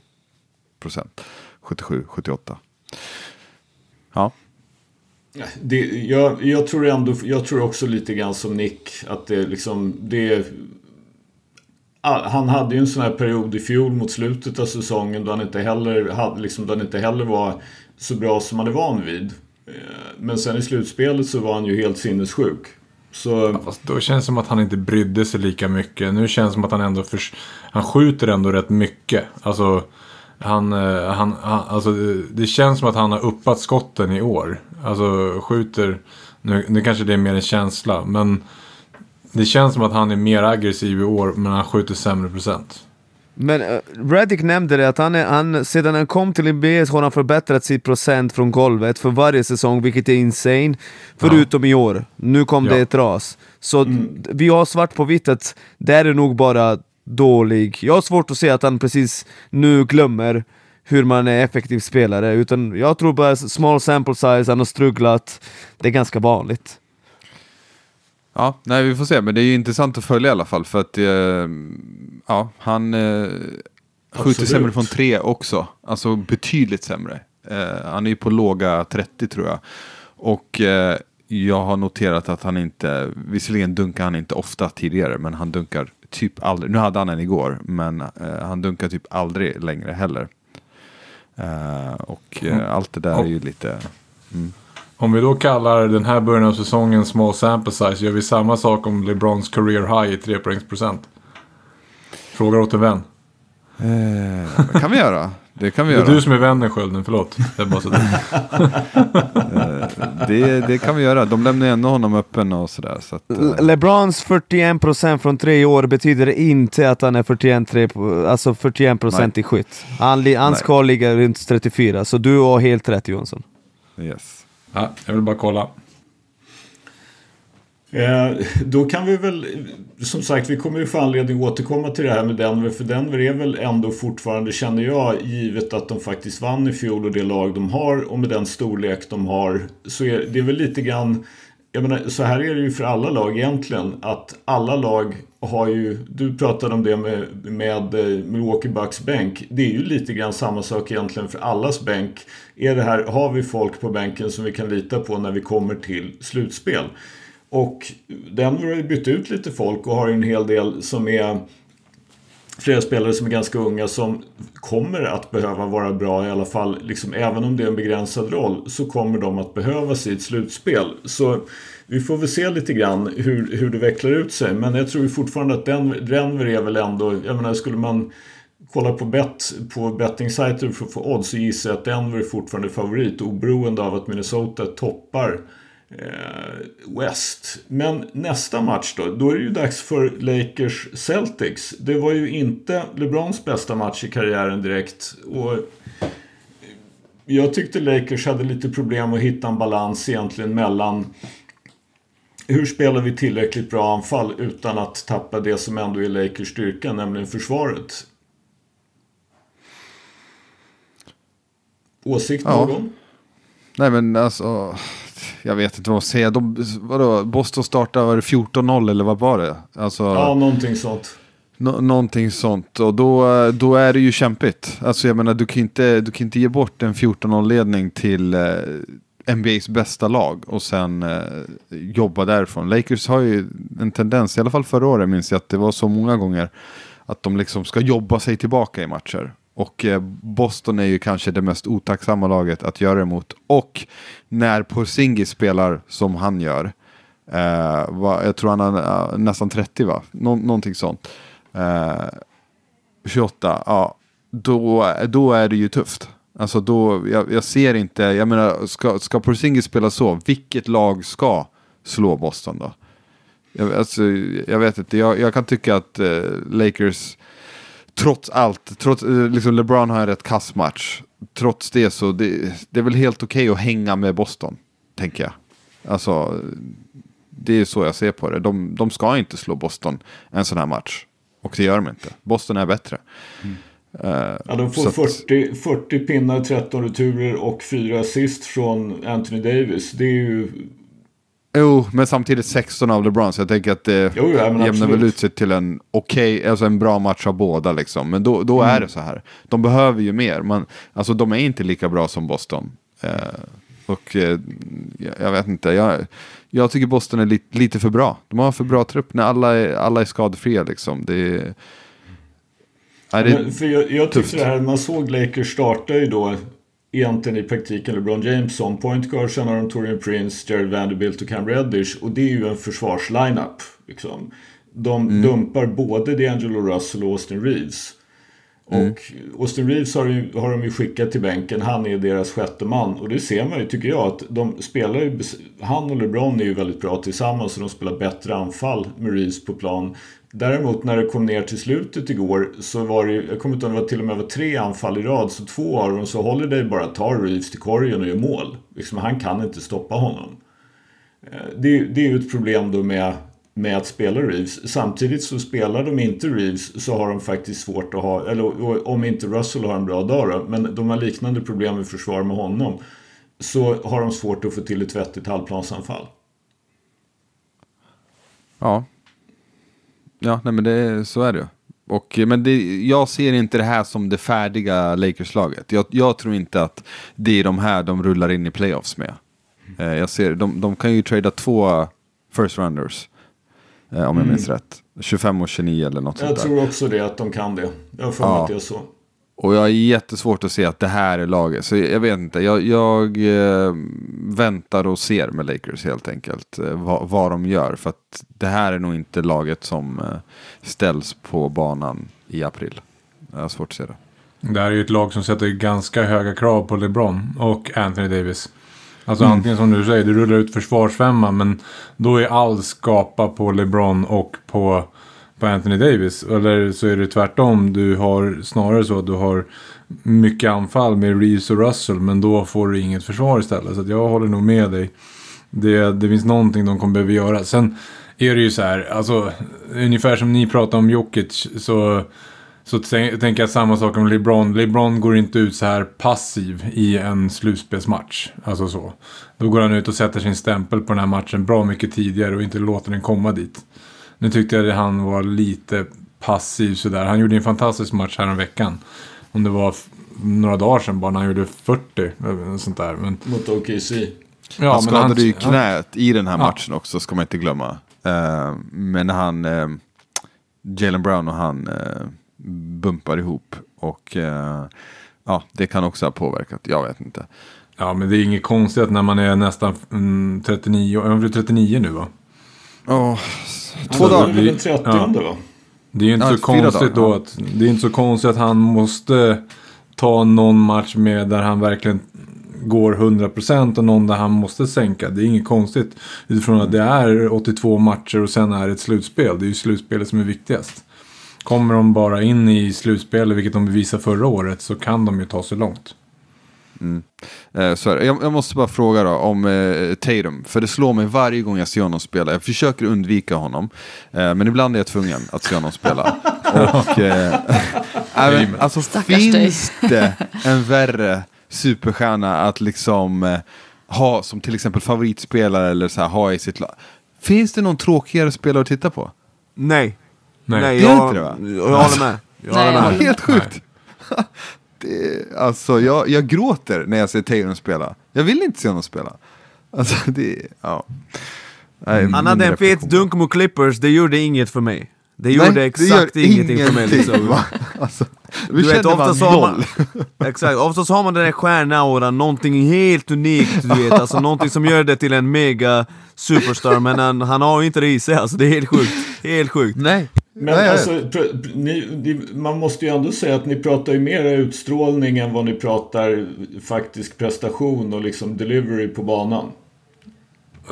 procent. 77, 78. Ja, det, jag, jag tror ändå, jag tror också lite grann som Nick att det liksom, det han hade ju en sån här period i fjol mot slutet av säsongen då han inte heller, hade, liksom, då han inte heller var så bra som han är van vid. Eh, men sen i slutspelet så var han ju helt sinnessjuk. Så Fast då känns det som att han inte brydde sig lika mycket. Nu känns det som att han ändå för... han skjuter ändå rätt mycket. Alltså, han, eh, han, han, alltså, det- känns som att han har uppat skotten i år. Alltså skjuter, nu, nu kanske det är mer en känsla, men det känns som att han är mer aggressiv i år, men han skjuter sämre procent. Men uh, Redick nämnde det att han, är, han sedan han kom till NBA så har han förbättrat sitt procent från golvet för varje säsong, vilket är insane. Förutom i år. Nu kom Ja. det ett ras. Så d- vi har svart på vitt att det är nog bara dålig. Jag har svårt att se att han precis nu glömmer hur man är effektiv spelare, utan jag tror bara small sample size, han har strugglat. Det är ganska vanligt. Ja, nej vi får se. Men det är ju intressant att följa i alla fall. För att eh, ja, han eh, skjuter Absolut. sämre från tre också. Alltså betydligt sämre. Eh, han är ju på låga 30 tror jag. Och eh, jag har noterat att han inte, visserligen dunkar han inte ofta tidigare, men han dunkar typ aldrig, nu hade han en igår, men eh, han dunkar typ aldrig längre heller. Eh, och eh, allt det där är ju lite... Mm. Om vi då kallar den här början av säsongen small sample size, gör vi samma sak om LeBrons career high i trepoängsprocent? Frågar åt en vän. Eh, kan vi göra. Det kan vi Det är göra. du som är vännen Skölden, förlåt. Det, är bara så Det, det kan vi göra. De lämnar ju ändå honom öppen och sådär. Så att, eh, LeBrons 41% från tre år betyder inte att han är 41, tre, alltså 41% i skytt. Han, han ska ligga runt 34, så du har helt rätt Jonsson. yes. ja, jag vill bara kolla. Eh, då kan vi väl, som sagt, vi kommer ju få anledning att återkomma till det här med Denver. För Denver är väl ändå fortfarande, känner jag, givet att de faktiskt vann i fjol och det lag de har och med den storlek de har. Så är det är väl lite grann, jag menar, så här är det ju för alla lag egentligen. Att alla lag har ju, du pratade om det med, med eh, Milwaukee Bucks bänk. Det är ju lite grann samma sak egentligen för allas bänk. Är det här, har vi folk på bänken som vi kan lita på när vi kommer till slutspel? Och Denver har ju bytt ut lite folk och har en hel del som är flera spelare som är ganska unga som kommer att behöva vara bra i alla fall. Liksom, även om det är en begränsad roll så kommer de att behövas i ett slutspel. Så vi får väl se lite grann hur, hur det vecklar ut sig. Men jag tror fortfarande att Denver, Denver är väl ändå, jag menar skulle man kolla på bet på bettingsajter för att få odds så gissar jag att Denver är fortfarande favorit oberoende av att Minnesota toppar eh, West. Men nästa match då, då är det ju dags för Lakers Celtics. Det var ju inte LeBrons bästa match i karriären direkt. Och jag tyckte Lakers hade lite problem att hitta en balans egentligen mellan hur spelar vi tillräckligt bra anfall utan att tappa det som ändå är Lakers styrka, nämligen försvaret. Åsikt Ja. någon? Nej men alltså, jag vet inte vad att säga. De, vadå, Boston startade var det 14-0 eller vad var det? Alltså, Ja, någonting sånt. nå- någonting sånt. Och då, då är det ju kämpigt. Alltså jag menar, du kan inte, du kan inte ge bort en 14-0-ledning till eh, NBAs bästa lag och sen eh, jobba därifrån. Lakers har ju en tendens, i alla fall förra året minns jag att det var så många gånger, att de liksom ska jobba sig tillbaka i matcher. Och eh, Boston är ju kanske det mest otacksamma laget att göra emot. Och när Porzingis spelar som han gör, eh, va, jag tror han är eh, nästan 30 va? Nå någonting sånt. Eh, 28, ja, då, då är det ju tufft. Alltså då, jag, jag ser inte, jag menar, ska, ska Porzingis spela så, vilket lag ska slå Boston då? Jag, alltså, jag vet inte, jag, jag kan tycka att eh, Lakers, trots allt, trots, eh, liksom LeBron har en rätt kass match. Trots det så, det, det är väl helt okej att hänga med Boston, tänker jag. Alltså, det är så jag ser på det. De, de ska inte slå Boston en sån här match. Och det gör de inte. Boston är bättre. Eh, Ja, de får så att- 40, 40 pinnar, 13 returer och 4 assist från Anthony Davis. Det är ju... Jo, men samtidigt 16 av LeBron, så jag tänker att det Jo, ja, jämnar väl absolut. ut sig till en okej, alltså en bra match av båda liksom. Men då, då Mm. är det så här. De behöver ju mer, men alltså de är inte lika bra som Boston. Eh, och eh, jag, vet inte, jag, jag tycker Boston är li, lite för bra. De har för bra trupp när alla är, alla är skadefria liksom. Det är... Nej, det, Men för jag, jag tufft. tyckte det här, man såg Lakers starta ju då egentligen i praktiken LeBron James som point guard. Sen har de Torian Prince, Jared Vanderbilt och Cam Reddish. Och det är ju en försvarslineup. Liksom. De dumpar både D'Angelo Russell och Austin Reeves. Och Austin Reeves har, ju, har de ju skickat till bänken. Han är deras sjätte man. Och det ser man ju, tycker jag, att de spelar ju... Han och LeBron är ju väldigt bra tillsammans och de spelar bättre anfall med Reeves på plan. Däremot när det kom ner till slutet igår så var det ju, jag kommer inte ihåg det var till och med var tre anfall i rad. Så två av dem så håller Holiday bara tar Reeves till korgen och gör mål. Liksom, han kan inte stoppa honom. Eh, det, det är ju ett problem då med, med att spela Reeves. Samtidigt så spelar de inte Reeves så har de faktiskt svårt att ha, eller om inte Russell har en bra dag då, men de har liknande problem i försvar med honom. Så har de svårt att få till ett vettigt halvplansanfall. Ja. Ja, nej men det, så är det ju. Och, men det, jag ser inte det här som det färdiga Lakers-laget. Jag, jag tror inte att det är de här de rullar in i playoffs med. Eh, jag ser, de, de kan ju trada två first rounders. Eh, om jag minns rätt. 25 och 29 eller något Jag sånt där. tror också det, att de kan det. Jag har för mig Ja. att det är så. Och jag har jättesvårt att se att det här är laget. Så jag vet inte, jag, jag eh, väntar och ser med Lakers helt enkelt. Eh, vad, vad de gör. För att det här är nog inte laget som eh, ställs på banan i april. Jag har svårt att se det. Det här är ju ett lag som sätter ganska höga krav på LeBron och Anthony Davis. Alltså antingen som du säger, du rullar ut försvarsfemma men då är all skapa på LeBron och på, på Anthony Davis. Eller så är det tvärtom, du har snarare så att du har mycket anfall med Reeves och Russell men då får du inget försvar istället. Så att jag håller nog med dig. Det, det finns någonting de kommer behöva göra. Sen är det ju så här, alltså ungefär som ni pratar om Jokic så så tänker jag samma sak om LeBron. LeBron går inte ut så här passiv i en slutspelsmatch. Alltså så. Då går han ut och sätter sin stämpel på den här matchen bra mycket tidigare och inte låter den komma dit. Nu tyckte jag att han var lite passiv sådär. Han gjorde en fantastisk match här om veckan. Om det var några dagar sedan bara när han gjorde 40. eller Sånt där. Men, Mot OKC. ja, han skadade ju han- knät i den här Ja. matchen också, ska man inte glömma. Eh, men han, eh, Jalen Brown och han eh, bumpar ihop. Och eh, ja, det kan också ha påverkat, jag vet inte. Ja, men det är inget konstigt att när man är nästan mm, 39, han blir 39 nu va? Åh, två är dagar. väl den 30 Ja. va? Det är ju inte Ja, så konstigt dagar, då att det är inte så konstigt att han måste ta någon match med där han verkligen går 100% och någon där han måste sänka. Det är inget konstigt utifrån att det är 82 matcher och sen är det ett slutspel. Det är ju slutspelet som är viktigast. Kommer de bara in i slutspelet, vilket de bevisade förra året, så kan de ju ta sig långt. Eh, så jag, jag måste bara fråga då om eh, Tatum, för det slår mig varje gång jag ser honom spela. Jag försöker undvika honom, eh, men ibland är jag tvungen att se honom spela. Och, eh, men, alltså, Stackars finns det en värre superstjärna att liksom eh, ha som till exempel favoritspelare eller så här, ha i sitt lag? Finns det någon tråkigare spelare att titta på? Nej. Nej. Nej, Det jag, inte det, va? jag håller med. Jag Nej, håller med. Helt sjukt! det, alltså, jag, jag gråter när jag ser Tatum spela. Jag vill inte se honom spela. Alltså, det, ja. Nej, Han hade en fet dunk mot Clippers, det gjorde inget för mig. Det Nej, gjorde exakt gör ingenting för mig liksom. Alltså, vi Du vet, ofta så man, exakt, oftast har man den där stjärnauran, någonting helt unikt, du vet, alltså någonting som gör det till en mega superstar, men han, han har ju inte det i sig, alltså det är helt sjukt. Helt sjukt. Nej. Men Nej, alltså, ni, ni, man måste ju ändå säga att ni pratar ju mer utstrålning än vad ni pratar faktisk prestation och liksom delivery på banan.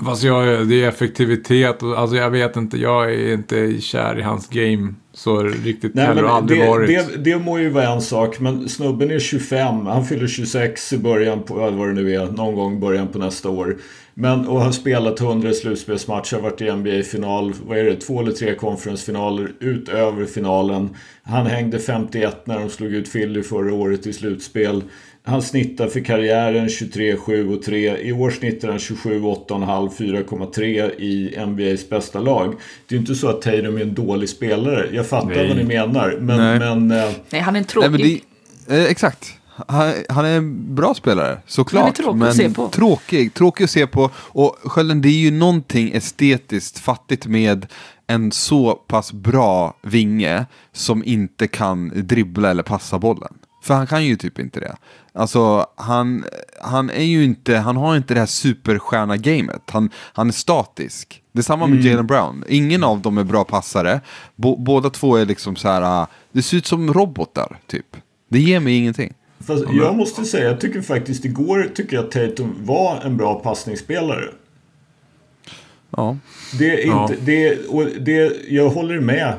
Fast jag, det är effektivitet och alltså jag vet inte, jag är inte kär i hans game så riktigt Nej, heller men och aldrig det, varit. det, det må ju vara en sak, men snubben är 25. Han fyller 26 i början på, vad det nu är, någon gång i början på nästa år. Men, och har spelat 100 slutspelsmatcher, varit i NBA-final, vad är det, två eller tre konferensfinaler utöver finalen. Han hängde 51 när de slog ut Philly förra året i slutspel. Han snittar för karriären 23, 7 och 3. I år snittar han 27, 8,5, 4,3 i NBAs bästa lag. Det är ju inte så att Tatum är en dålig spelare. Jag fattar Nej. vad ni menar. Men, Nej. men eh, Nej, han är Nej, tråkig. men det, eh, exakt. Han, han är en bra spelare, såklart. Är tråkig men att se på. Tråkig, tråkig att se på. Och Skölden, det är ju någonting estetiskt fattigt med en så pass bra vinge som inte kan dribbla eller passa bollen. För han kan ju typ inte det. Alltså, han, han är ju inte, han har inte det här superstjärna-gamet. Han, han är statisk. Det är samma med Jalen Brown. Ingen av dem är bra passare. Bo, båda två är liksom så här, ah, det ser ut som robotar, typ. Det ger mig ingenting. Fast jag måste säga, jag tycker faktiskt igår tycker jag att Tatum var en bra passningsspelare. Ja. Det är Ja. inte, det, och det, jag håller med.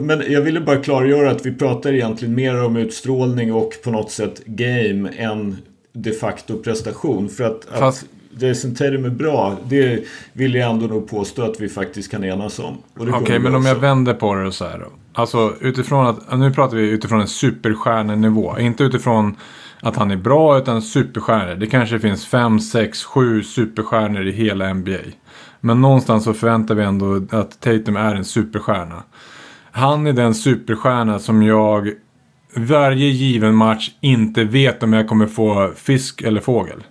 Men jag ville bara klargöra att vi pratar egentligen mer om utstrålning och på något sätt game än de facto prestation. För att, Fast- att Jason Tatum är bra, det vill jag ändå nog påstå att vi faktiskt kan enas om. Okej, vi men om jag också. vänder på det så här då. Alltså utifrån att, nu pratar vi utifrån en superstjärnenivå. Inte utifrån att han är bra utan superstjärnor. Det kanske finns fem, sex, sju superstjärnor i hela NBA. Men någonstans så förväntar vi ändå att Tatum är en superstjärna. Han är den superstjärna som jag varje given match inte vet om jag kommer få fisk eller fågel.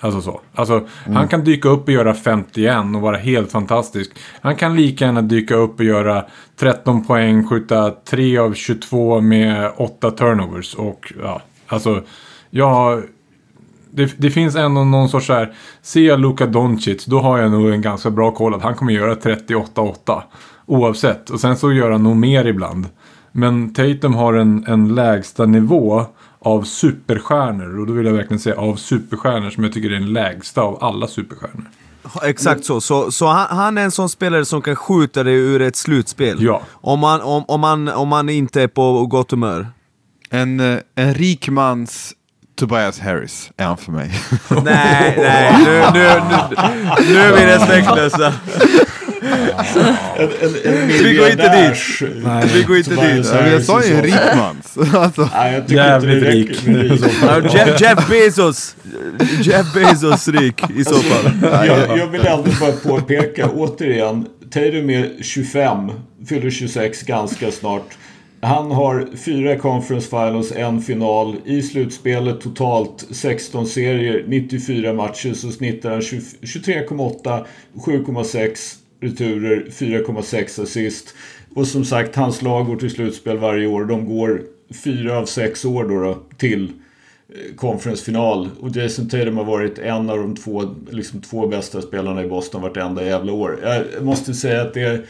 Alltså så. Alltså, han kan dyka upp och göra 51 och vara helt fantastisk. Han kan lika gärna dyka upp och göra 13 poäng, skjuta 3 av 22 med 8 turnovers. Och ja, alltså, jag... Det, det finns ändå någon sorts så här, ser jag Luka Doncic, då har jag nog en ganska bra koll att han kommer göra 38-8. Oavsett. Och sen så gör han nog mer ibland. Men Tatum har en, en lägsta nivå av superstjärnor. Och då vill jag verkligen säga av superstjärnor som jag tycker är den lägsta av alla superstjärnor. Exakt så. Så, så han, han är en sån spelare som kan skjuta dig ur ett slutspel. Ja. Om man, om, om, man, om man inte är på gott humör. En, eh, en rik mans Tobias Harris är han för mig. nej, nej, nu, nu, nu, nu är vi respektlösa. En, en, en Vi går inte miljardärs- Vi går inte dit. Men jag sa ju en Harris i så rik. Alltså, Nej, jag tycker Jävligt inte rik. Jeff, Jeff Bezos. Jeff Bezos rik i så fall. Jag, jag vill ändå bara påpeka återigen. Tatum är 25, fyller 26 ganska snart. Han har fyra conference finals, en final. I slutspelet totalt 16 serier, 94 matcher så snittar han 20 23,8, 7,6 returer, 4,6 assist. Och som sagt, hans lag går till slutspel varje år. De går fyra av sex år då, då till konferensfinal. Och Jason Tatum har varit en av de två, liksom två bästa spelarna i Boston vartenda jävla år. Jag måste säga att det är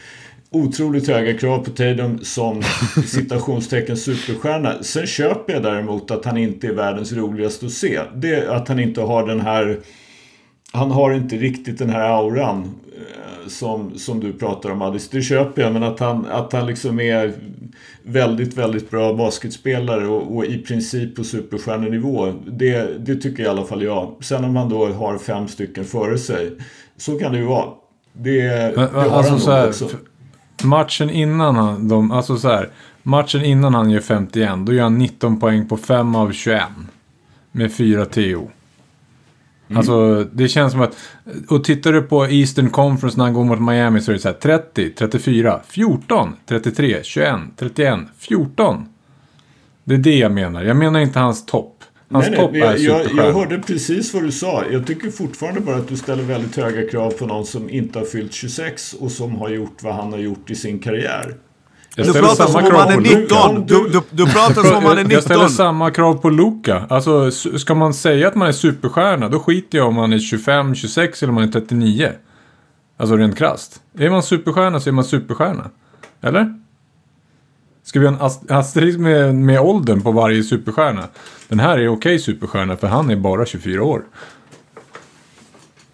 otroligt höga krav på Tatum som citationstecken superstjärna. Sen köper jag däremot att han inte är världens roligaste att se. Det att han inte har den här... Han har inte riktigt den här auran eh, som, som du pratar om Addis. Det köper jag, men att han, att han liksom är väldigt, väldigt bra basketspelare och, och i princip på superstjärnenivå. Det, det tycker i alla fall jag. Sen om han då har fem stycken före sig, så kan det ju vara. Det, det Men, har alltså han så här, också. matchen innan han, de, alltså så här, matchen innan han gör 51, då gör han 19 poäng på 5 av 21. Med 4 TO. Alltså det känns som att, och tittar du på Eastern Conference när han går mot Miami så är det så här 30, 34, 14, 33, 21, 31, 14. Det är det jag menar. Jag menar inte hans topp. Hans Nej, nej, topp men är jag, jag, jag hörde precis vad du sa. Jag tycker fortfarande bara att du ställer väldigt höga krav på någon som inte har fyllt 26 och som har gjort vad han har gjort i sin karriär. Du pratar som om han är på 19. Luka. Du, du, du pratar som om han är Jag ställer 19. samma krav på Luka. Alltså, ska man säga att man är superstjärna, då skiter jag om man är 25, 26 eller om man är 39. Alltså rent krasst. Är man superstjärna så är man superstjärna. Eller? Ska vi ha en ast- asterisk med, med åldern på varje superstjärna? Den här är okej superstjärna för han är bara 24 år.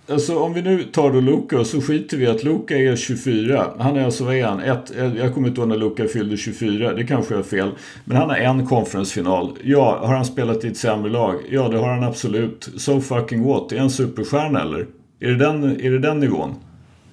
Alltså om vi nu tar då Luka så skiter vi att Luka är 24. Han är alltså, vad är han? Ett, eh, jag kommer inte ihåg när Luka fyllde 24. Det kanske är fel. Men han har en konferensfinal. Ja, har han spelat i ett sämre lag? Ja, det har han absolut. So fucking what? Är han superstjärna eller? Är det den, är det den nivån?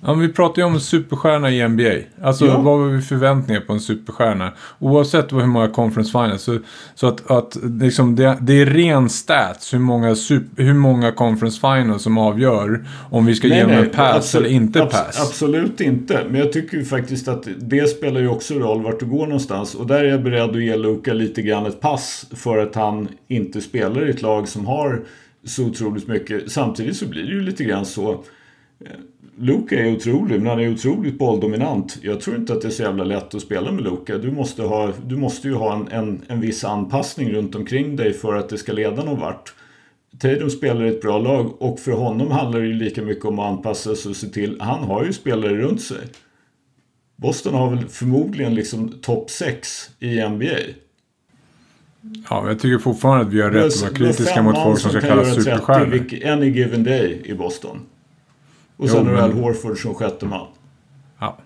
Ja, men vi pratar ju om en superstjärna i NBA. Alltså Ja. vad har vi förväntningar på en superstjärna? Oavsett hur många conference finals. Så, så att, att liksom det, det är ren stats hur många, super, hur många conference finals som avgör om vi ska ge dem en pass abso- eller inte abs- pass. Absolut inte. Men jag tycker ju faktiskt att det spelar ju också roll vart du går någonstans. Och där är jag beredd att ge Luka lite grann ett pass för att han inte spelar i ett lag som har så otroligt mycket. Samtidigt så blir det ju lite grann så. Luka är otrolig, men han är otroligt bolldominant. Jag tror inte att det är så jävla lätt att spela med Luka. Du måste, ha, du måste ju ha en, en, en viss anpassning runt omkring dig för att det ska leda någon vart. Tatum spelar i ett bra lag och för honom handlar det ju lika mycket om att anpassa sig och se till. Han har ju spelare runt sig. Boston har väl förmodligen liksom topp 6 i NBA. Ja, jag tycker fortfarande att vi har rätt att vara kritiska mot folk som ska kallas göra 30 superstjärnor. vilk- Any given day i Boston. Och Jo, sen du men- Al Horford som sjätte man. Ja.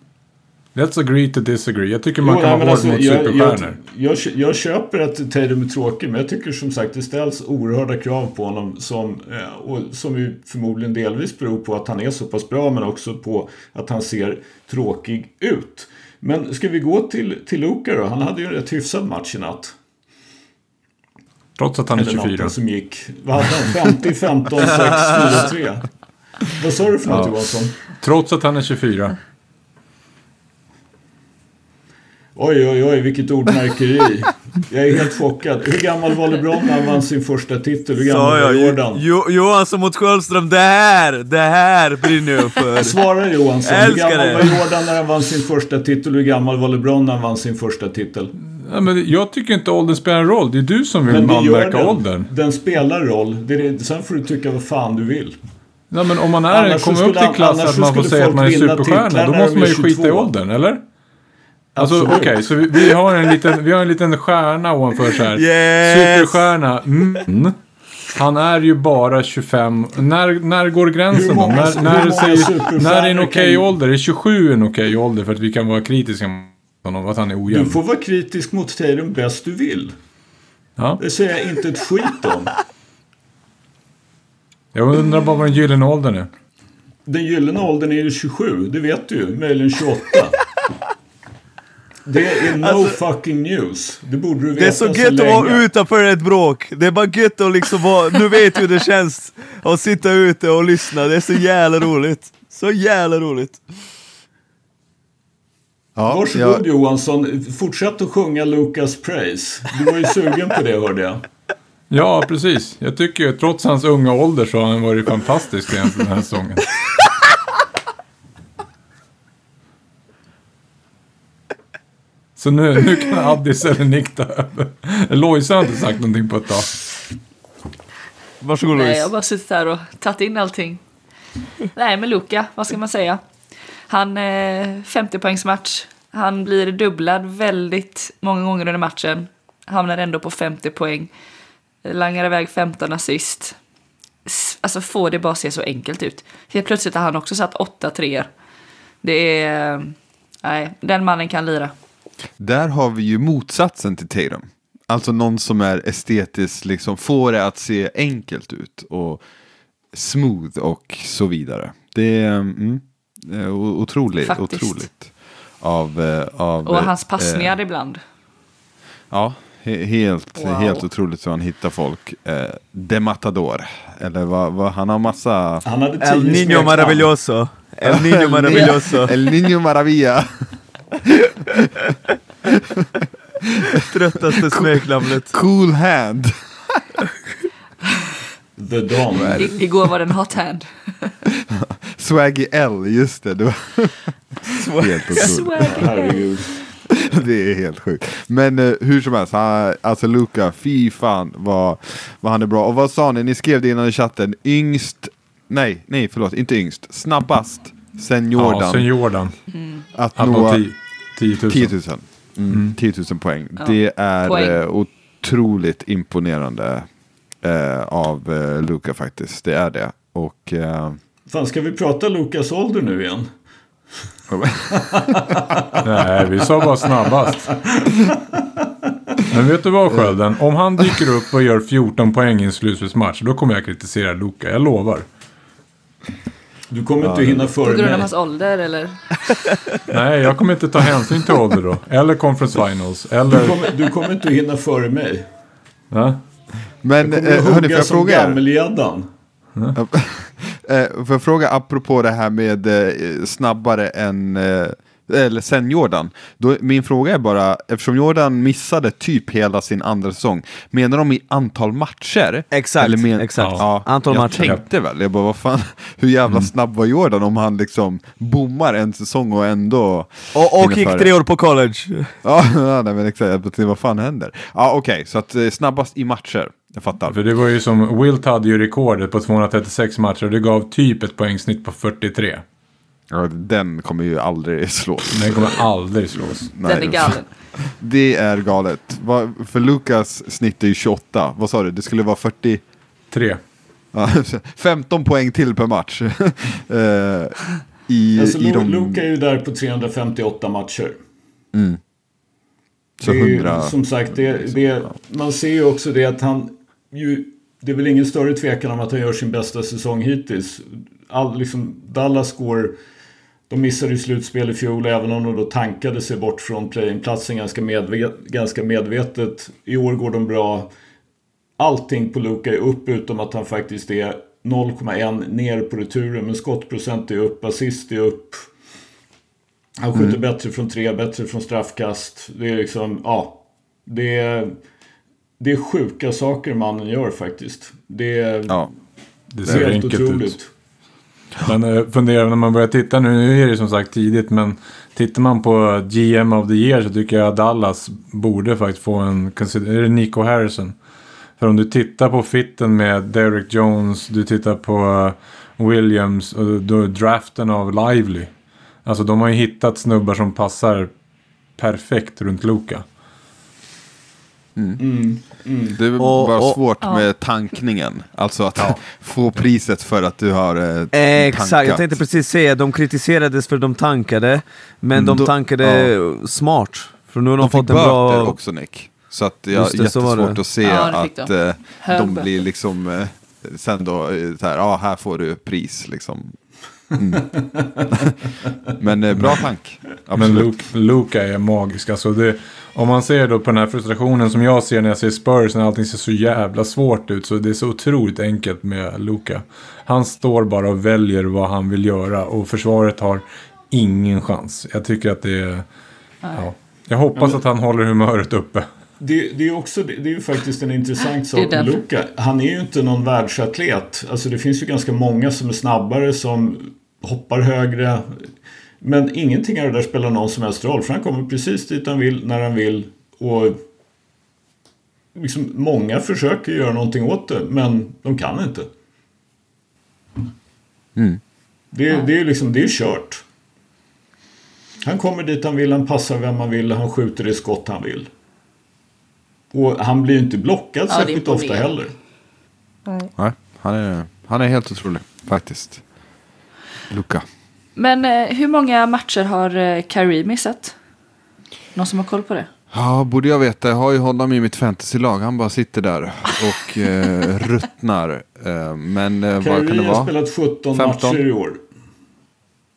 Let's agree to disagree. Jag tycker Jo, man nej, kan vara hård alltså, mot jag, jag, superstjärnor. jag, jag köper att Tatum är tråkig, men jag tycker som sagt det ställs oerhörda krav på honom som, eh, och, som ju förmodligen delvis beror på att han är så pass bra, men också på att han ser tråkig ut. Men ska vi gå till, till Luka då? Han hade ju en rätt hyfsad match i natt. Trots att han är Eller 24. natten som gick. Vad hade han? 50, 15, 6, 4, 3. Vad sa du för något Ja. Johansson? Trots att han är 24. Oj, oj, oj, vilket ordmärkeri. Jag är helt chockad. Hur gammal var LeBron när han vann sin första titel? Hur gammal var jag, Jordan? jo, Johansson mot Sköldström, det här, det här brinner jag för. Svara Johansson. Hur gammal det. var Jordan när han vann sin första titel? Hur gammal var LeBron när han vann sin första titel? Ja, men jag tycker inte åldern spelar en roll. Det är du som vill anmärka den. åldern. Den spelar roll. Det är det. Sen får du tycka vad fan du vill. Ja, men om man är, kommer upp till klass att man får säga att man är superstjärna. Då måste man ju skita i 22. åldern, eller? Alltså okej, så vi, vi, har en liten, vi har en liten stjärna ovanför så här. Yes! Superstjärna. Mm. Han är ju bara 25. När, när går gränsen Hur då? många- När, när, många säger, när är en okej ju- ålder? Är 27 en okej ålder för att vi kan vara kritiska mot honom? Att han är Du ojämn? får vara kritisk mot Tatum bäst du vill. Ja. Det säger jag inte ett skit om. Jag undrar bara vad den gyllene åldern är. Den gyllene åldern är ju 27, det vet du ju. Möjligen 28. Det är no fucking news. Det borde du veta Det är så gött att vara utanför ett bråk. Det är bara gött att liksom vara, nu vet du hur det känns att sitta ute och lyssna. Det är så jävla roligt. Så jävla roligt. Ja, Varsågod jag, Johansson, fortsätt att sjunga Lucas Praise. Du var ju sugen på det hörde jag. Ja, precis. Jag tycker ju trots hans unga ålder så har han varit fantastisk egentligen den här säsongen. Så nu, nu kan Addis eller Nick ta över. Lojsa har inte sagt någonting på ett tag. Varsågod Nej, jag Louise. har bara suttit här och tagit in allting. Nej, men Luka, vad ska man säga? Han, eh, 50 poängs match. Han blir dubblad väldigt många gånger under matchen. Hamnar ändå på 50 poäng. Langar iväg 15 assist. Alltså får det bara se så enkelt ut. Helt plötsligt har han också satt 8 treor. Det är... eh, Nej, den mannen kan lira. där har vi ju motsatsen till Tatum. Alltså någon som är estetiskt, liksom får det att se enkelt ut och smooth och så vidare. Det är mm, o- otroligt, Faktiskt. otroligt. Av, eh, av, Och hans eh, passningar ibland. Ja, helt, Wow. helt otroligt hur han hittar folk. Eh, De Matador. Eller vad, vad, han har massa... Han hade El Niño. Maravilloso. El Niño Maravilloso. El Niño Maravilla. Tröttaste smeknamnet. Cool Hand. The Don. I, igår var det en hot hand. Swaggy L, just det. det var helt otroligt. Swag. Herregud. Det är helt sjukt. Men eh, hur som helst, han, alltså Luca, fy fan vad, vad han är bra. Och vad sa ni? Ni skrev det innan i chatten. Yngst, nej, nej förlåt, inte yngst. Snabbast sen Jordan Ja, sen Jordan. att Han nå på 10 10 000. 10 000. Mm, 10 000 poäng. Ja, Det är poäng. eh, otroligt imponerande eh, av eh, Luca faktiskt. Det är det. Och eh, Fan, ska vi prata Lukas ålder nu igen? Nej, vi sa bara snabbast. Men vet du vad Skölden? Om han dyker upp och gör 14 poäng i en slutspelsmatch, då kommer jag kritisera Luka. Jag lovar. Du kommer inte att hinna På före grund av mig. hans ålder eller? Nej, jag kommer inte ta hänsyn till ålder då. Eller conference finals. Du Eller... kommer, du kommer inte hinna före mig. Ja. Men Du kommer eh, att hörni, får hugga jag som gammelgäddan. Eh, får jag fråga apropå det här med eh, snabbare än eh, eller sen Jordan. Då, min fråga är bara, eftersom Jordan missade typ hela sin andra säsong, menar de i antal matcher? Exakt, men, exakt. Ja, Antal jag matcher. tänkte väl, jag bara vad fan, hur jävla snabb var Jordan om han liksom bommar en säsong och ändå... Och, och gick tre år på college. Ja, nej, men exakt, vad fan händer? Ja, okej, så att snabbast i matcher, jag fattar. För det var ju som, Wilt hade ju rekordet på 236 matcher och det gav typ ett poängsnitt på 43. Ja, den kommer ju aldrig slås. Den kommer aldrig slås. Nej, Den är galen. Det är galet. För Lukas snitt är ju 28. Vad sa du? Det skulle vara 40... 3. Ja, 15 poäng till per match. Eh, I, Alltså, i de... Luka är ju där på 358 matcher. Så det är, ju, 100... Som sagt, det, det, man ser ju också det att han ju, Det är väl ingen större tvekan om att han gör sin bästa säsong hittills. All, liksom, Dallas går... De missade ju slutspel i fjol även om de då tankade sig bort från play-in-platsen ganska, medvet, ganska medvetet. I år går de bra. Allting på Luka är upp utom att han faktiskt är 0,1 ner på returen. Men skottprocent är upp, assist är upp. Han skjuter bättre från tre, bättre från straffkast. Det är liksom, ja. Det är, det är sjuka saker mannen gör faktiskt. Det är, Ja. Det ser helt otroligt. ut. Men eh, fundera när man börjar titta nu, nu är det som sagt tidigt, men tittar man på GM of the year så tycker jag att Dallas borde faktiskt få en, är det Nico Harrison? För om du tittar på fitten med Derek Jones, du tittar på eh, Williams och då draften av Lively. Alltså de har ju hittat snubbar som passar perfekt runt Luka. Mm, Det är Och- bara och- svårt Ja. med tankningen. Alltså att få priset för att du har eh, Exakt, jag tankat. tänkte precis säga, de kritiserades för att de tankade, men de Då- tankade smart. För nu har de, De fått en bra... också Nick. Så att jag var jättesvårt att se Ja, att de. eh, de blir liksom eh, sen då eh, så här, ja här får du pris liksom. Mm. Men eh, bra tank. Men Absolut. Luke, Luka är magisk. Alltså det, om man ser då på den här frustrationen som jag ser när jag ser Spurs när allting ser så jävla svårt ut. Så det är så otroligt enkelt med Luka. Han står bara och väljer vad han vill göra och försvaret har ingen chans. Jag tycker att det är... Ja. Jag hoppas att han håller humöret uppe. Det, det, är också, det är ju faktiskt en intressant Det sak med. Luka. Han är ju inte någon världsatlet. Alltså det finns ju ganska många som är snabbare, som hoppar högre. Men ingenting av det där spelar någon som helst roll. För han kommer precis dit han vill, när han vill. Och liksom, många försöker göra någonting åt det, men de kan inte. Mm. Det, det är liksom, det är kört. Han kommer dit han vill, han passar vem han vill, han skjuter det skott han vill. Och han blir ju inte blockad Ja, särskilt ofta heller. Nej, han, är, han är helt otrolig faktiskt. Luka. Men eh, hur många matcher har eh, Kyrie missat? Någon som har koll på det? Ja, borde jag veta. Jag har ju honom i mitt fantasylag. Han bara sitter där och eh, ruttnar. Eh, men eh, vad kan det Kyrie har vara? spelat 17 15? matcher i år.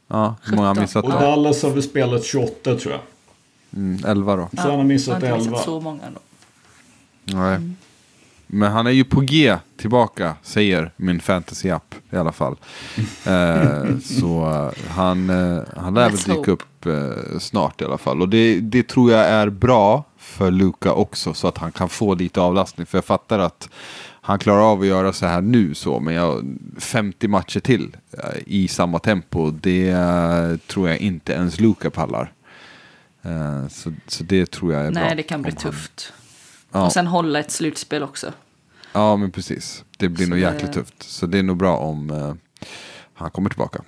Ja, hur många har han missat Och då? Dallas har väl spelat 28 tror jag. Mm, 11 då. Så han har missat jag har inte 11. missat så många ändå. Nej. Men han är ju på G tillbaka, säger min fantasy-app i alla fall. Eh, så eh, han, eh, han lär väl dyka hope. upp eh, snart i alla fall. Och det, det tror jag är bra för Luka också, så att han kan få lite avlastning. För jag fattar att han klarar av att göra så här nu, så, men jag, 50 matcher till eh, i samma tempo, det eh, tror jag inte ens Luka pallar. Eh, så, så det tror jag är bra. Nej, det kan bli om han- tufft. Ja. Och sen hålla ett slutspel också. Ja, men precis. Det blir Så nog det- jäkligt tufft. Så det är nog bra om eh, han kommer tillbaka.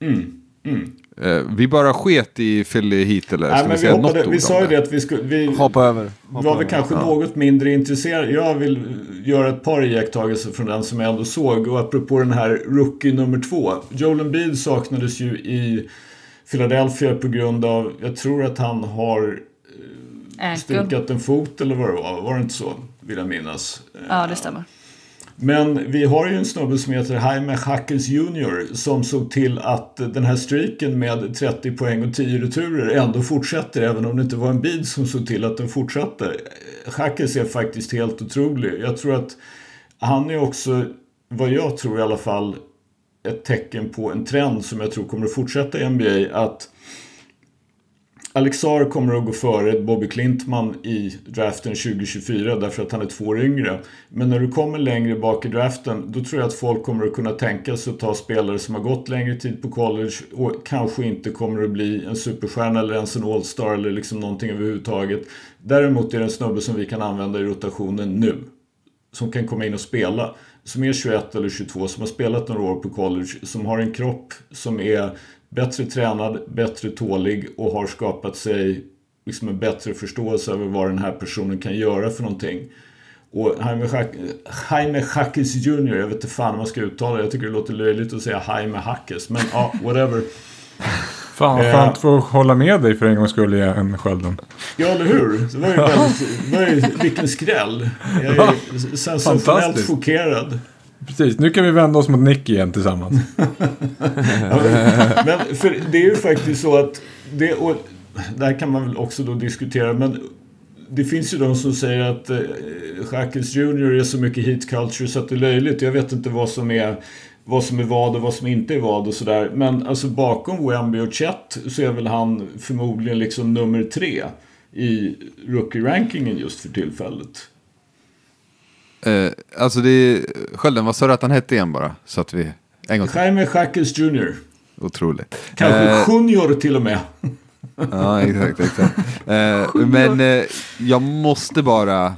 Mm. Mm. Eh, vi bara sket i Philly hit eller Nej, ska men vi vi, hoppade, vi sa ju det att vi skulle... Vi, Hoppa över. Hoppa var över. kanske Ja. något mindre intresserade. Jag vill göra ett par iakttagelser från den som jag ändå såg. Och apropå den här rookie nummer två. Joel Embiid saknades ju i Philadelphia på grund av, jag tror att han har Ankle. stukat en fot eller vad det var. Var det inte så? Vill jag minnas. Ja, det stämmer. Men vi har ju en snubbe som heter Jaime Hackes Jr. som såg till att den här streaken med 30 poäng och 10 returer ändå fortsätter även om det inte var en bid som såg till att den fortsatte. Hackes är faktiskt helt otrolig. Jag tror att han är också, vad jag tror i alla fall, ett tecken på en trend som jag tror kommer att fortsätta i NBA. Att Alexar kommer att gå före Bobby Klintman i draften 2024 därför att han är två år yngre. Men när du kommer längre bak i draften då tror jag att folk kommer att kunna tänka sig att ta spelare som har gått längre tid på college och kanske inte kommer att bli en superstjärna eller ens en all-star eller liksom någonting överhuvudtaget. Däremot är det en snubbe som vi kan använda i rotationen nu. Som kan komma in och spela. Som är 21 eller 22, som har spelat några år på college. Som har en kropp som är bättre tränad, bättre tålig och har skapat sig liksom en bättre förståelse över vad den här personen kan göra för någonting. Och Jaime, Hack, Jaime Hackes Jr, jag vet inte fan hur man ska uttala det. Jag tycker det låter löjligt att säga Jaime Hackes. Men ja, whatever. Fan vad Eh. skönt att få hålla med dig för en gångs skull igen, Skölden. Ja, eller hur? Det var ju väldigt, det var ju, vilken skräll. Jag är sensationellt chockerad. Precis, nu kan vi vända oss mot Nick igen tillsammans. Men för det är ju faktiskt så att det, och där kan man väl också då diskutera men det finns ju de som säger att eh, Shackles Jr är så mycket heat culture så att det är löjligt. Jag vet inte vad som är vad som är vad och vad som inte är vad och sådär. Men alltså bakom Wemby och Chet så är väl han förmodligen liksom nummer tre i rookie-rankingen just för tillfället. Eh, alltså det är, Skölden, vad sa du att han hette igen bara? Så att vi, en gång till. Jaime Jacques Jr. Otroligt. Kanske Eh, Junior till och med. Ja, exakt. exakt. Eh, men eh, jag måste bara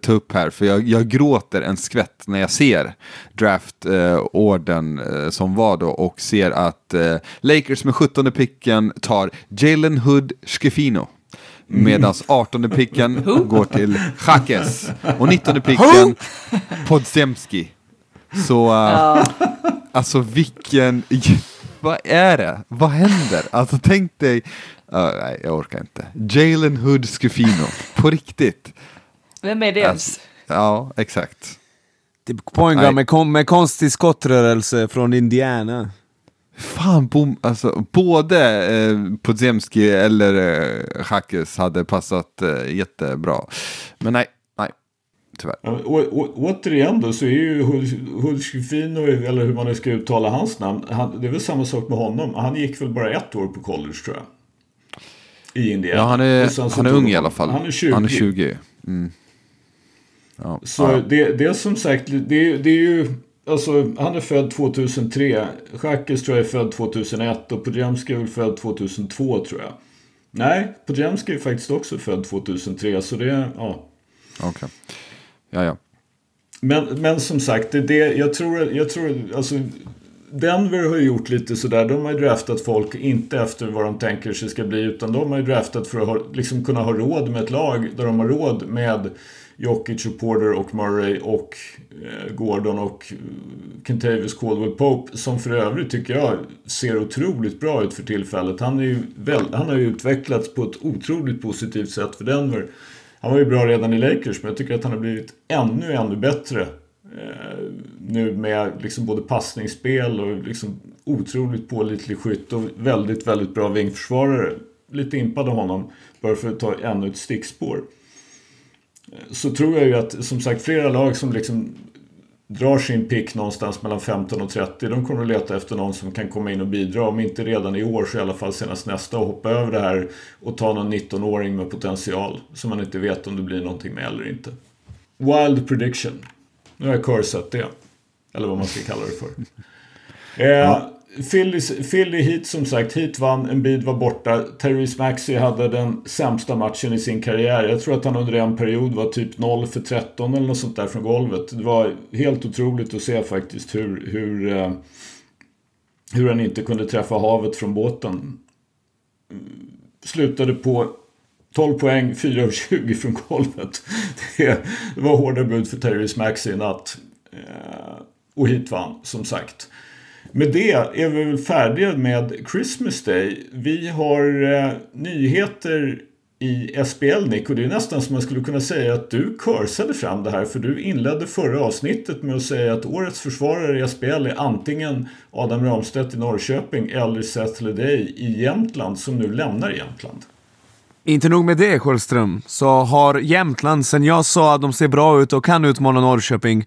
ta upp här, för jag, jag gråter en skvätt när jag ser draft-orden eh, som var då och ser att eh, Lakers med 17 picken tar Jalen Hood Schifino. Medan 18 picken går till Jaques och 19 picken Podziemski. Så, eh, alltså vilken, vad är det? Vad händer? Alltså tänk dig, Ja, nej jag orkar inte. Jalen Hood Schifino, på riktigt. Vem är det ens? Ja, exakt. Typ point guard med, kon- med konstig skottrörelse från Indiana. Fan, bom, alltså, både eh, Podziemski eller eh, Jaques hade passat eh, jättebra. Men nej, nej, tyvärr. Ja, och, och, återigen då så är ju Hulskifino, eller hur man nu ska uttala hans namn, han, det är väl samma sak med honom. Han gick väl bara ett år på college tror jag. I Indiana. Ja, han är, han är ung i alla fall. Han är 20. Han är 20. Mm. Ja, Så ja, det, det är som sagt, det, det är ju, alltså han är född 2003. Jacques tror jag är född 2001 och Podziemski är väl född 2002 tror jag. Nej, Podziemski är faktiskt också född 2003 så det är, ja. Okej. Ja, ja. Men, men som sagt, det, det, jag tror, jag tror alltså Denver har ju gjort lite sådär. De har ju draftat folk inte efter vad de tänker sig ska bli. Utan de har ju draftat för att ha, liksom kunna ha råd med ett lag där de har råd med Jokic och Porter och Murray och eh, Gordon och eh, Kentavious Caldwell Pope. Som för övrigt tycker jag ser otroligt bra ut för tillfället. Han, är ju väl, han har ju utvecklats på ett otroligt positivt sätt för Denver. Han var ju bra redan i Lakers men jag tycker att han har blivit ännu, ännu bättre. Eh, nu med liksom både passningsspel och liksom otroligt pålitlig skytt och väldigt, väldigt bra vingförsvarare. Lite impad av honom, bara för att ta ännu ett stickspår. Så tror jag ju att, som sagt, flera lag som liksom drar sin pick någonstans mellan 15 och 30. De kommer att leta efter någon som kan komma in och bidra. Om inte redan i år så i alla fall senast nästa och hoppa över det här och ta någon 19-åring med potential. Som man inte vet om det blir någonting med eller inte. Wild prediction. Nu har jag cursat det. Eller vad man ska kalla det för. Eh, Philly, Philly hit som sagt. Hit vann, en bid var borta. Therese Maxey hade den sämsta matchen i sin karriär. Jag tror att han under en period var typ 0 för 13 eller något sånt där från golvet. Det var helt otroligt att se faktiskt hur, hur, eh, hur han inte kunde träffa havet från båten. Slutade på 12 poäng, 4 av 20 från golvet. Det, var hårda bud för Therese Maxey i natt. Eh, och hit vann, som sagt. Med det är vi väl färdiga med Christmas Day. Vi har eh, nyheter i SPL Nick och det är nästan som man skulle kunna säga att du kursade fram det här för du inledde förra avsnittet med att säga att årets försvarare i SPL är antingen Adam Ramstedt i Norrköping eller Seth Leday i Jämtland som nu lämnar Jämtland. Inte nog med det, Sjöström, så har Jämtland, sen jag sa att de ser bra ut och kan utmana Norrköping,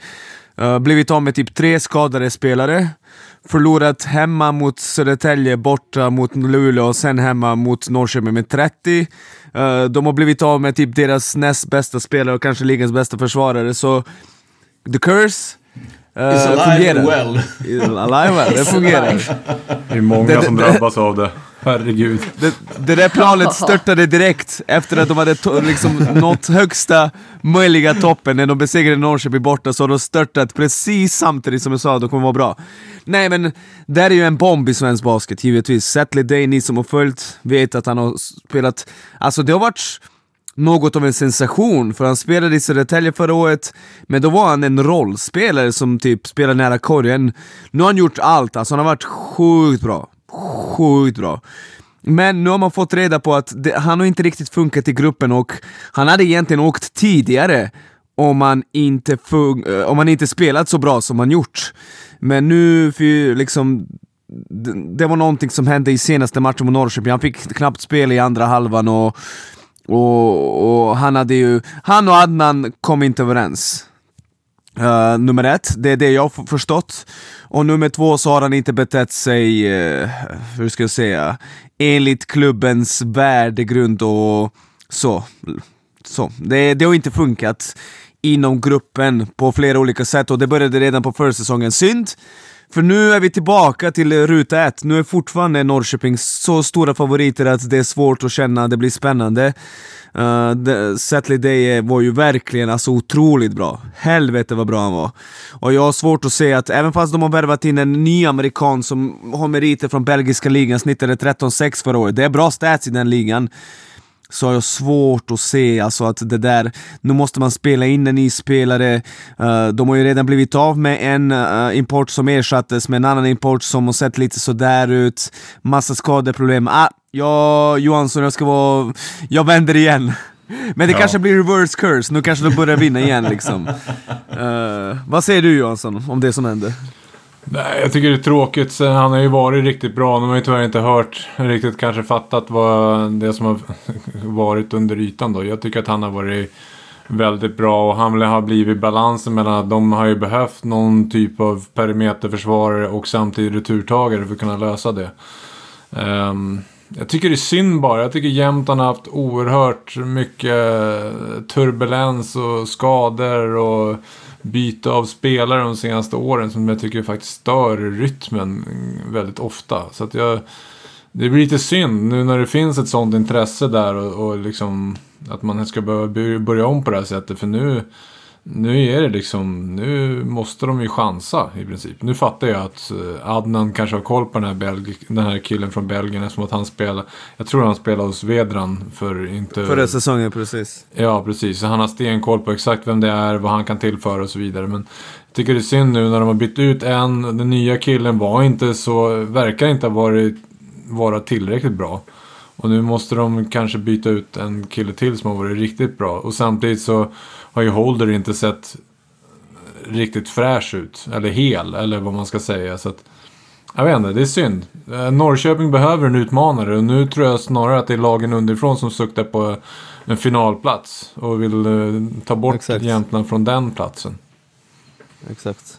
eh, blivit av med typ tre skadade spelare. Förlorat hemma mot Södertälje, borta mot Luleå och sen hemma mot Norrköping med 30. Eh, de har blivit av med typ deras näst bästa spelare och kanske ligans bästa försvarare, så the curse eh, It's alive fungerar. well. It's alive well, det fungerar. Det är många Det- som drabbas av det. Herregud. Det, det där planet störtade direkt efter att de hade liksom nått högsta möjliga toppen när de besegrade Norrköping borta så har de störtat precis samtidigt som jag sa att de kommer vara bra. Nej men, det här är ju en bomb i svensk basket givetvis. Setley Day, ni som har följt, vet att han har spelat... Alltså det har varit något av en sensation, för han spelade i Södertälje förra året, men då var han en rollspelare som typ spelade nära korgen. Nu har han gjort allt, alltså han har varit sjukt bra. Sjukt bra. Men nu har man fått reda på att det, han har inte riktigt funkat i gruppen och han hade egentligen åkt tidigare om han inte, fun- eh, om han inte spelat så bra som han gjort. Men nu, för liksom, det, det var någonting som hände i senaste matchen mot Norrköping, han fick knappt spel i andra halvan och, och, och han hade ju, han och Adnan kom inte överens. Uh, nummer ett, det är det jag har förstått. Och nummer två så har han inte betett sig, uh, hur ska jag säga, enligt klubbens värdegrund och så, så. Det, det har inte funkat inom gruppen på flera olika sätt och det började redan på försäsongen. Synd, för nu är vi tillbaka till ruta ett. Nu är fortfarande Norrköping så stora favoriter att det är svårt att känna att det blir spännande. Eh, uh, Setley Day var ju verkligen alltså otroligt bra. Helvete vad bra han var. Och jag har svårt att se att, även fast de har värvat in en ny amerikan som har meriter från belgiska ligan, snittade 13-6 förra året. Det är bra stats i den ligan så har jag svårt att se alltså att det där, nu måste man spela in en ny spelare. Uh, de har ju redan blivit av med en uh, import som ersattes med en annan import som har sett lite sådär ut. Massa skadeproblem. Ah, ja, Johansson, jag ska vara... Jag vänder igen. Men det ja. kanske blir reverse curse, nu kanske de börjar vinna igen liksom. Uh, vad säger du Johansson om det som händer? Nej, jag tycker det är tråkigt. Han har ju varit riktigt bra. De har ju tyvärr inte hört, riktigt kanske fattat vad det som har varit under ytan då. Jag tycker att han har varit väldigt bra och han har blivit balansen mellan att de har ju behövt någon typ av perimeterförsvarare och samtidigt returtagare för att kunna lösa det. Um, jag tycker det är synd bara. Jag tycker Jämtland har haft oerhört mycket turbulens och skador och byte av spelare de senaste åren som jag tycker faktiskt stör rytmen väldigt ofta. Så att jag, det blir lite synd nu när det finns ett sånt intresse där och, och liksom att man ska börja, börja om på det här sättet. För nu nu är det liksom, nu måste de ju chansa i princip. Nu fattar jag att eh, Adnan kanske har koll på den här, Belg, den här killen från Belgien eftersom att han spelar, jag tror han spelade hos Vedran för inte... Förra säsongen, precis. Ja, precis. Så han har stenkoll på exakt vem det är, vad han kan tillföra och så vidare. Men jag tycker det är synd nu när de har bytt ut en, den nya killen var inte så, verkar inte ha varit, vara tillräckligt bra. Och nu måste de kanske byta ut en kille till som har varit riktigt bra. Och samtidigt så har ju Holder inte sett riktigt fräsch ut. Eller hel, eller vad man ska säga. Så att, jag vet inte, det är synd. Eh, Norrköping behöver en utmanare och nu tror jag snarare att det är lagen underifrån som suktar på en finalplats. Och vill eh, ta bort Exakt. Jämtland från den platsen. Exakt.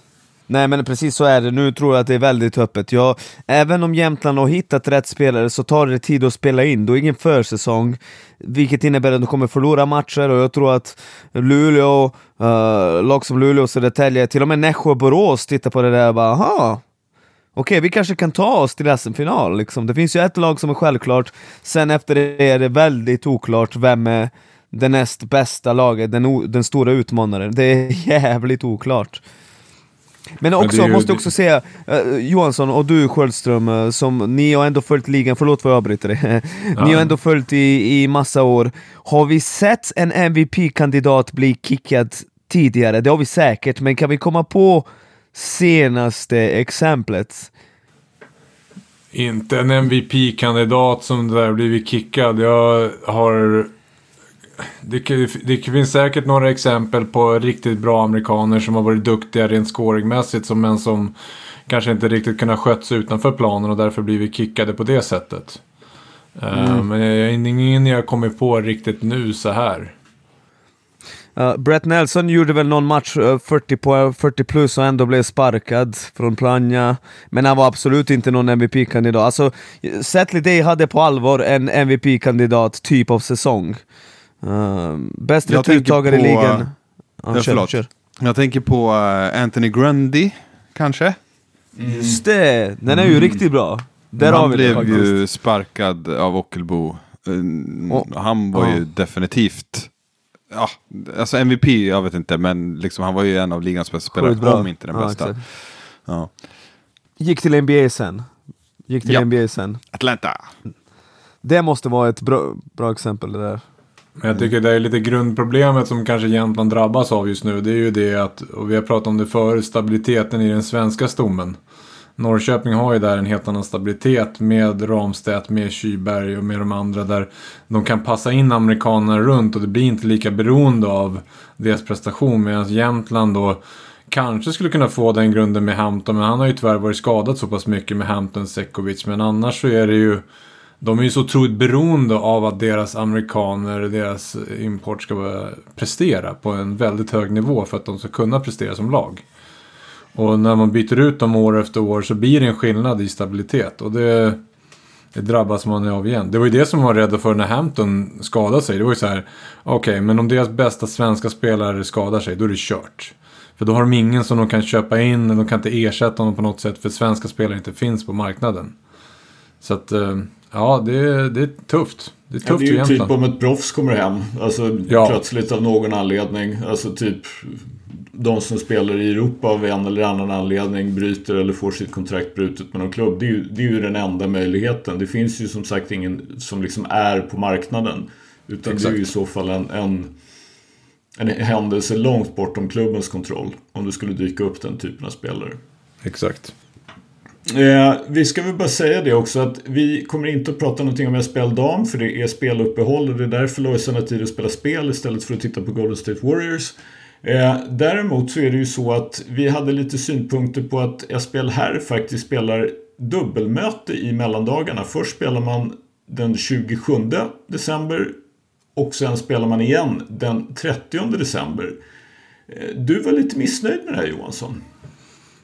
Nej men precis så är det, nu tror jag att det är väldigt öppet. Ja, även om Jämtland har hittat rätt spelare så tar det tid att spela in, då är ingen försäsong. Vilket innebär att de kommer förlora matcher och jag tror att Luleå, uh, lag som Luleå och Södertälje, till och med Nässjö och Borås tittar på det där och bara aha, okej okay, vi kanske kan ta oss till SM-final liksom. Det finns ju ett lag som är självklart, sen efter det är det väldigt oklart vem är det näst bästa laget, den, den stora utmanaren. Det är jävligt oklart. Men också, Men ju, måste också säga, uh, Johansson och du Sköldström, uh, som ni har ändå följt ligan, förlåt för att jag avbryter dig. Ja. ni har ändå följt i, i massa år. Har vi sett en MVP-kandidat bli kickad tidigare? Det har vi säkert, men kan vi komma på senaste exemplet? Inte en MVP-kandidat som där blivit kickad. Jag har det, det finns säkert några exempel på riktigt bra amerikaner som har varit duktiga rent scoringmässigt. Som men som kanske inte riktigt kunnat sköts utanför planen och därför blivit kickade på det sättet. Eh, mm. Men jag är ingen jag kommit på riktigt nu så här. Uh, Brett Nelson gjorde väl någon match uh, 40, på, 40 plus och ändå blev sparkad från Plannja. Men han var absolut inte någon MVP-kandidat. Alltså, Setley Day hade på allvar en MVP-kandidat typ av säsong. Uh, bäst returtagare i ligan. Ja, ja, kör, kör. Jag tänker på uh, Anthony Grundy, kanske. Mm. Just det, den är ju mm. riktigt bra. Där han blev ju sparkad av Ockelbo. Uh, oh. Han var oh. ju definitivt ja, alltså MVP, jag vet inte, men liksom, han var ju en av ligans bästa spelare, om inte den bästa. Ja. Gick till NBA sen. Gick till ja. NBA sen. Atlanta. Det måste vara ett bra, bra exempel det där. Men jag tycker det är lite grundproblemet som kanske Jämtland drabbas av just nu. Det är ju det att, och vi har pratat om det förut, stabiliteten i den svenska stommen. Norrköping har ju där en helt annan stabilitet med Ramstedt, med Kyberg och med de andra där de kan passa in amerikanerna runt och det blir inte lika beroende av deras prestation. Medan Jämtland då kanske skulle kunna få den grunden med Hampton, men han har ju tyvärr varit skadad så pass mycket med Hampton Sekovic. Men annars så är det ju de är ju så otroligt beroende av att deras amerikaner, deras import ska prestera på en väldigt hög nivå för att de ska kunna prestera som lag. Och när man byter ut dem år efter år så blir det en skillnad i stabilitet. Och det, det drabbas man av igen. Det var ju det som var rädda för när Hampton skadade sig. Det var ju så här, okej, okay, men om deras bästa svenska spelare skadar sig, då är det kört. För då har de ingen som de kan köpa in, de kan inte ersätta honom på något sätt för svenska spelare inte finns på marknaden. Så att, eh, ja, det, är, det är tufft. Det är tufft ja, Det är ju typ om ett proffs kommer hem, alltså ja. plötsligt av någon anledning. Alltså typ de som spelar i Europa av en eller annan anledning bryter eller får sitt kontrakt brutet med någon klubb. Det är, ju, det är ju den enda möjligheten. Det finns ju som sagt ingen som liksom är på marknaden. Utan Exakt. det är ju i så fall en, en, en händelse långt bortom klubbens kontroll. Om det skulle dyka upp den typen av spelare. Exakt. Eh, vi ska väl bara säga det också att vi kommer inte att prata någonting om SPL Dam för det är speluppehåll och det är därför Lojsan har tid att spela spel istället för att titta på Golden State Warriors. Eh, däremot så är det ju så att vi hade lite synpunkter på att SPL här faktiskt spelar dubbelmöte i mellandagarna. Först spelar man den 27 december och sen spelar man igen den 30 december. Eh, du var lite missnöjd med det här Johansson.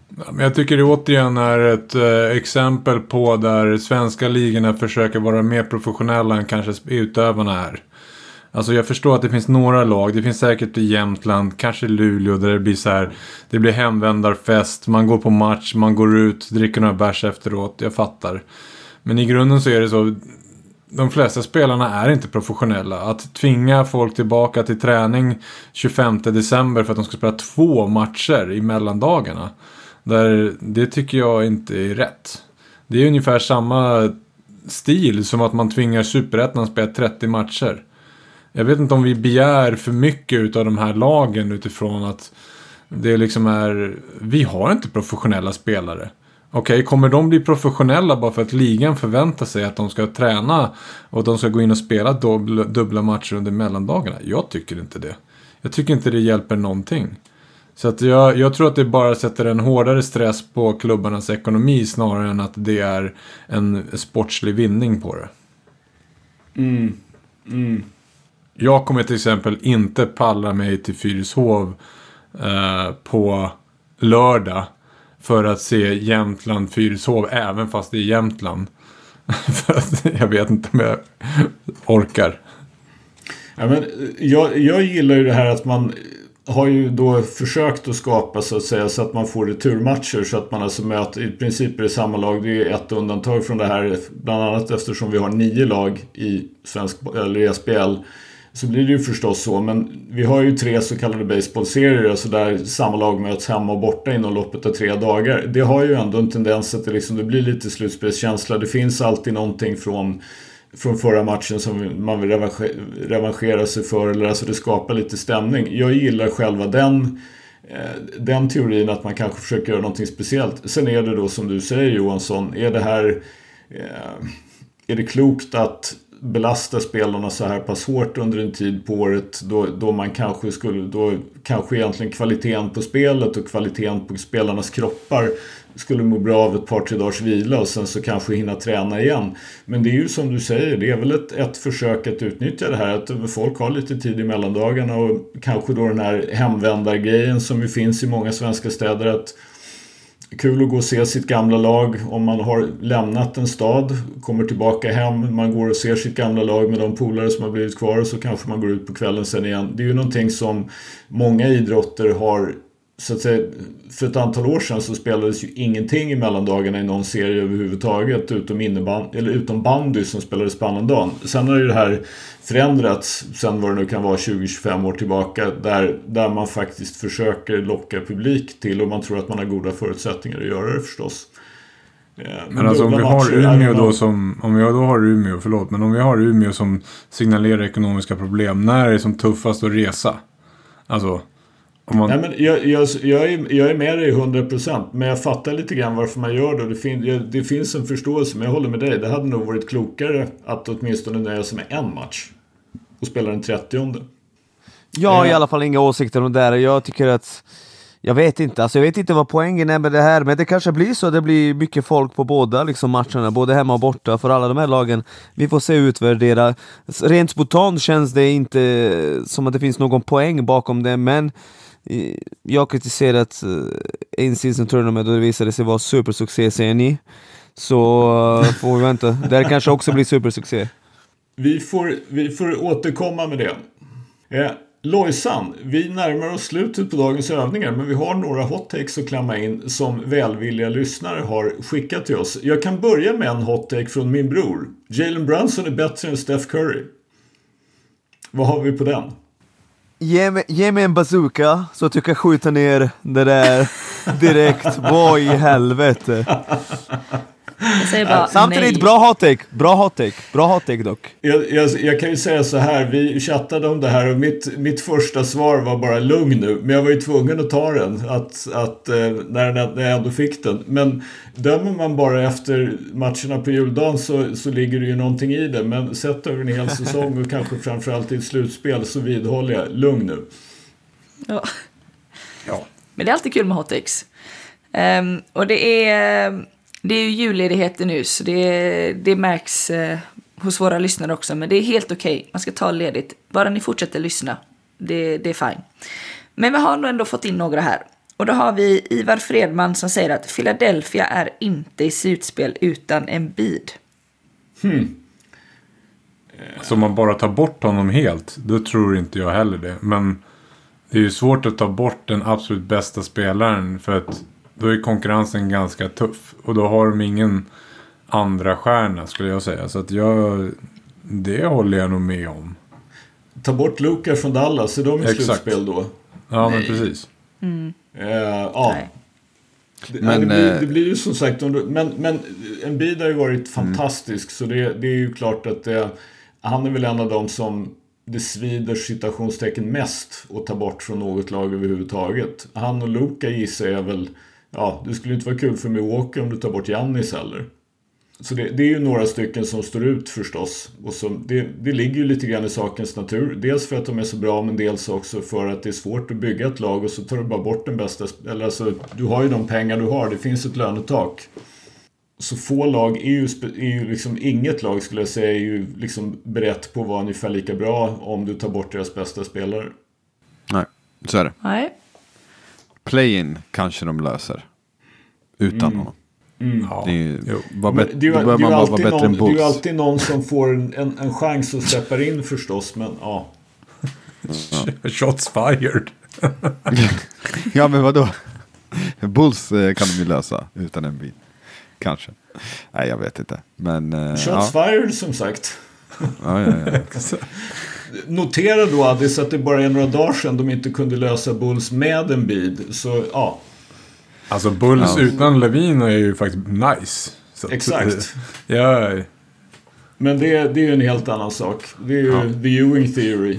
Men jag tycker det återigen är ett eh, exempel på där svenska ligorna försöker vara mer professionella än kanske utövarna är. Alltså jag förstår att det finns några lag, det finns säkert i Jämtland, kanske Luleå där det blir så här. Det blir hemvändarfest, man går på match, man går ut, dricker några bärs efteråt. Jag fattar. Men i grunden så är det så. De flesta spelarna är inte professionella. Att tvinga folk tillbaka till träning 25 december för att de ska spela två matcher i mellandagarna. Där, det tycker jag inte är rätt. Det är ungefär samma stil som att man tvingar superettan att spela 30 matcher. Jag vet inte om vi begär för mycket av de här lagen utifrån att det liksom är... Vi har inte professionella spelare. Okej, okay, kommer de bli professionella bara för att ligan förväntar sig att de ska träna och att de ska gå in och spela dubbla, dubbla matcher under mellandagarna? Jag tycker inte det. Jag tycker inte det hjälper någonting. Så att jag, jag tror att det bara sätter en hårdare stress på klubbarnas ekonomi snarare än att det är en sportslig vinning på det. Mm. Mm. Jag kommer till exempel inte palla mig till Fyrishov eh, på lördag. För att se Jämtland Fyrishov även fast det är Jämtland. för att jag vet inte om jag orkar. Ja, men jag, jag gillar ju det här att man har ju då försökt att skapa så att säga så att man får returmatcher så att man alltså möter, i princip är det samma lag. Det är ett undantag från det här, bland annat eftersom vi har nio lag i svensk, eller i SPL. Så blir det ju förstås så, men vi har ju tre så kallade baseballserier, alltså där samma lag möts hemma och borta inom loppet av tre dagar. Det har ju ändå en tendens att det, liksom, det blir lite slutspelskänsla. Det finns alltid någonting från från förra matchen som man vill revanschera sig för. Eller alltså det skapar lite stämning. Jag gillar själva den, eh, den teorin att man kanske försöker göra någonting speciellt. Sen är det då som du säger Johansson, är det här eh, är det klokt att belasta spelarna så här pass hårt under en tid på året då, då man kanske skulle, då kanske egentligen kvaliteten på spelet och kvaliteten på spelarnas kroppar skulle må bra av ett par, tre dagars vila och sen så kanske hinna träna igen. Men det är ju som du säger, det är väl ett, ett försök att utnyttja det här att folk har lite tid i mellandagarna och kanske då den här hemvändargrejen som ju finns i många svenska städer att Kul att gå och se sitt gamla lag om man har lämnat en stad, kommer tillbaka hem, man går och ser sitt gamla lag med de polare som har blivit kvar och så kanske man går ut på kvällen sen igen. Det är ju någonting som många idrotter har så att säga, för ett antal år sedan så spelades ju ingenting i mellandagarna i någon serie överhuvudtaget utom, inneband, eller utom bandy som spelades på annandagen. Sen har ju det här förändrats sen vad det nu kan vara 20-25 år tillbaka där, där man faktiskt försöker locka publik till och man tror att man har goda förutsättningar att göra det förstås. Eh, men alltså om vi har Umeå då som, om vi då har Umeå, förlåt, men om vi har Umeå som signalerar ekonomiska problem, när är det som tuffast att resa? Alltså, man... Nej, men jag, jag, jag, är, jag är med dig 100% men jag fattar lite grann varför man gör det. Det, fin, det finns en förståelse, men jag håller med dig. Det hade nog varit klokare att åtminstone nöja sig med en match och spela den 30 Jag har i alla fall inga åsikter om det där. Jag tycker att jag vet inte, alltså jag vet inte vad poängen är med det här, men det kanske blir så. Det blir mycket folk på båda liksom, matcherna, både hemma och borta för alla de här lagen. Vi får se utvärdera. Rent spontant känns det inte som att det finns någon poäng bakom det, men jag kritiserat eh, en Season Tournament och det visade sig vara supersuccé, säger ni. Så eh, får vi vänta. Det här kanske också blir supersuccé. Vi får, vi får återkomma med det. Eh, Lojsan, vi närmar oss slutet på dagens övningar men vi har några hot takes att klämma in som välvilliga lyssnare har skickat till oss. Jag kan börja med en hot take från min bror. Jalen Brunson är bättre än Steph Curry. Vad har vi på den? Ge mig, ge mig en bazooka så att jag kan skjuta ner det där direkt. Vad i helvete? Jag säger bara Samtidigt, nej. bra hot take. Bra hot take. Bra hot take dock. Jag, jag, jag kan ju säga så här, vi chattade om det här och mitt, mitt första svar var bara lugn nu. Men jag var ju tvungen att ta den, att, att, eh, när, när jag ändå fick den. Men dömer man bara efter matcherna på juldagen så, så ligger det ju någonting i det. Men sett över en hel säsong och kanske framförallt i ett slutspel så vidhåller jag, lugn nu. Ja. Men det är alltid kul med hot takes. Ehm, och det är, det är ju julledigheter nu, så det, det märks eh, hos våra lyssnare också. Men det är helt okej, man ska ta ledigt. Bara ni fortsätter lyssna, det, det är fine. Men vi har nog ändå fått in några här. Och då har vi Ivar Fredman som säger att Philadelphia är inte i slutspel utan en bid. Hmm. Så om man bara tar bort honom helt, då tror inte jag heller det. Men det är ju svårt att ta bort den absolut bästa spelaren för att då är konkurrensen ganska tuff. Och då har de ingen andra stjärna skulle jag säga. Så att jag, det håller jag nog med om. Ta bort Luka från Dallas, är de i Exakt. slutspel då? Ja, men precis. Eh, ja. Nej. Det, Men, ja, det, blir, eh, det blir ju som sagt, men, men en bid har ju varit fantastisk så det, det är ju klart att det, han är väl en av dem som det svider citationstecken mest att ta bort från något lag överhuvudtaget. Han och Luka gissar jag väl, ja det skulle inte vara kul för Milwaukee om du tar bort Giannis heller. Så det, det är ju några stycken som står ut förstås. Och som, det, det ligger ju lite grann i sakens natur. Dels för att de är så bra men dels också för att det är svårt att bygga ett lag och så tar du bara bort den bästa. Eller alltså, du har ju de pengar du har. Det finns ett lönetak. Så få lag är ju, är ju liksom, inget lag skulle jag säga är ju liksom berett på att vara ungefär lika bra om du tar bort deras bästa spelare. Nej, så är det. Nej. Play-in kanske de löser. Utan honom. Ja, Det är, ju- var bet- det är ju, då ju man vara alltid bättre någon, än det är ju Bulls. alltid någon som får en, en, en chans att släppa in förstås. Men ja. Shots fired. Ja, men vadå? Bulls eh, kan de ju lösa utan en bil. Kanske. Nej, jag vet inte. Men... eh, Shots ja. fired som sagt. Ja, ja, ja. Notera då Addis att det bara är några dagar sedan de inte kunde lösa Bulls med en bid. Så ja, Alltså Bulls Ja. utan Levin är ju faktiskt nice. Så exakt. Ja, Men det, det är ju en helt annan sak. Det är ju Ja. the Ewing theory.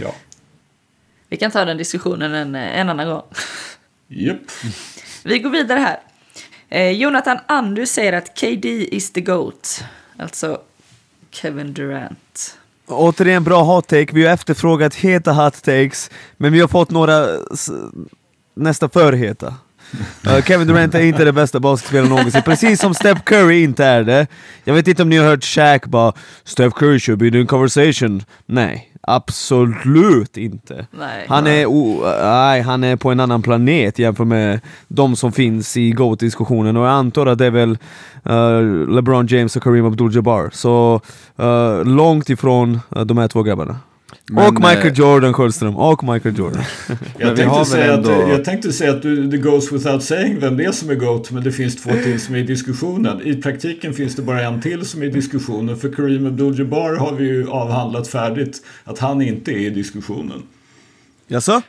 ja. Vi kan ta den diskussionen en, en annan gång. Japp. Vi går vidare här. Eh, Jonathan Andu säger att KD is the GOAT. Alltså Kevin Durant. Återigen bra hot take, vi har efterfrågat heta hot takes, men vi har fått några s- nästa för heta. Uh, Kevin Durant är inte den bästa basketspelaren någonsin, precis som Steph Curry inte är det. Jag vet inte om ni har hört Shaq bara “Steph Curry should be in the conversation”. Nej, absolut inte. Nej. Han är, o- nej, han är på en annan planet jämfört med de som finns i GOAT-diskussionen och jag antar att det är väl eh, LeBron James och Kareem Abdul-Jabbar. Så eh, långt ifrån eh, de här två grabbarna. Men, och Michael eh, Jordan Sjöström, och Michael Jordan. Jag tänkte, säga ändå- att, jag tänkte säga att du, det goes without saying vem det är som är GOAT, men det finns två till som är i diskussionen. I praktiken finns det bara en till som är i diskussionen. För Kareem Abdul-Jabbar har vi ju avhandlat färdigt att han inte är i diskussionen. Jaså?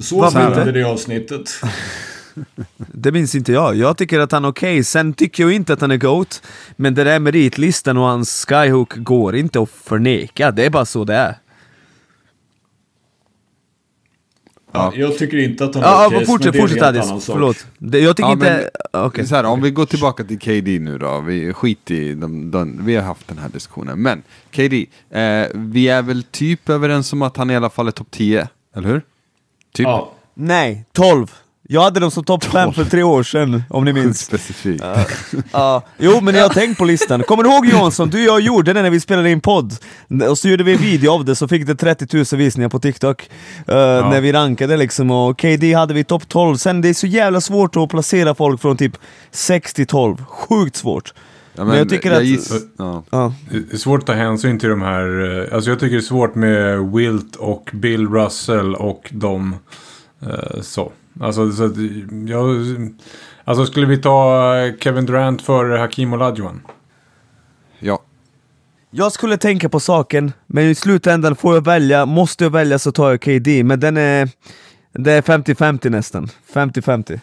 Så slutade det avsnittet. Det minns inte jag. Jag tycker att han är okej. Sen tycker jag inte att han är GOAT. Men det där meritlistan och hans skyhook går inte att förneka. Det är bara så det är. Ja. Jag tycker inte att han Ja, är ja, okej, fortsätt, men det är en fortsätt helt Addis. annan sak. Förlåt. Jag tycker Ja, inte... Okej. Så här, om vi går tillbaka till KD nu då. Vi skit i de, de, vi har haft den här diskussionen. Men KD, eh, vi är väl typ överens om att han i alla fall är topp 10, eller hur? Typ. Ja, Nej, 12. Jag hade dem som topp 5 för tre år sedan, om ni minns. Specifikt. Ja, jo men jag har tänkt på listan. Kommer du ihåg Jansson, du och jag gjorde det när vi spelade in podd? Och så gjorde vi en video av det, så fick det 30 000 visningar på TikTok. eh, När vi rankade liksom, och KD hade vi topp 12. Sen det är så jävla svårt att placera folk från typ 6 till 12. Sjukt svårt. Ja, Men jag tycker att- giss- ja. Ja. Det är svårt att ta hänsyn till de här. eh, Alltså jag tycker det är svårt med Wilt och Bill Russell och de. eh, Så. Alltså, så att jag, alltså skulle vi ta eh, Kevin Durant för Hakim Olajuwon? ja. Jag skulle tänka på saken, men i slutändan får jag välja, måste jag välja så tar jag KD, men den är... Det är 50-50 nästan. 50-50.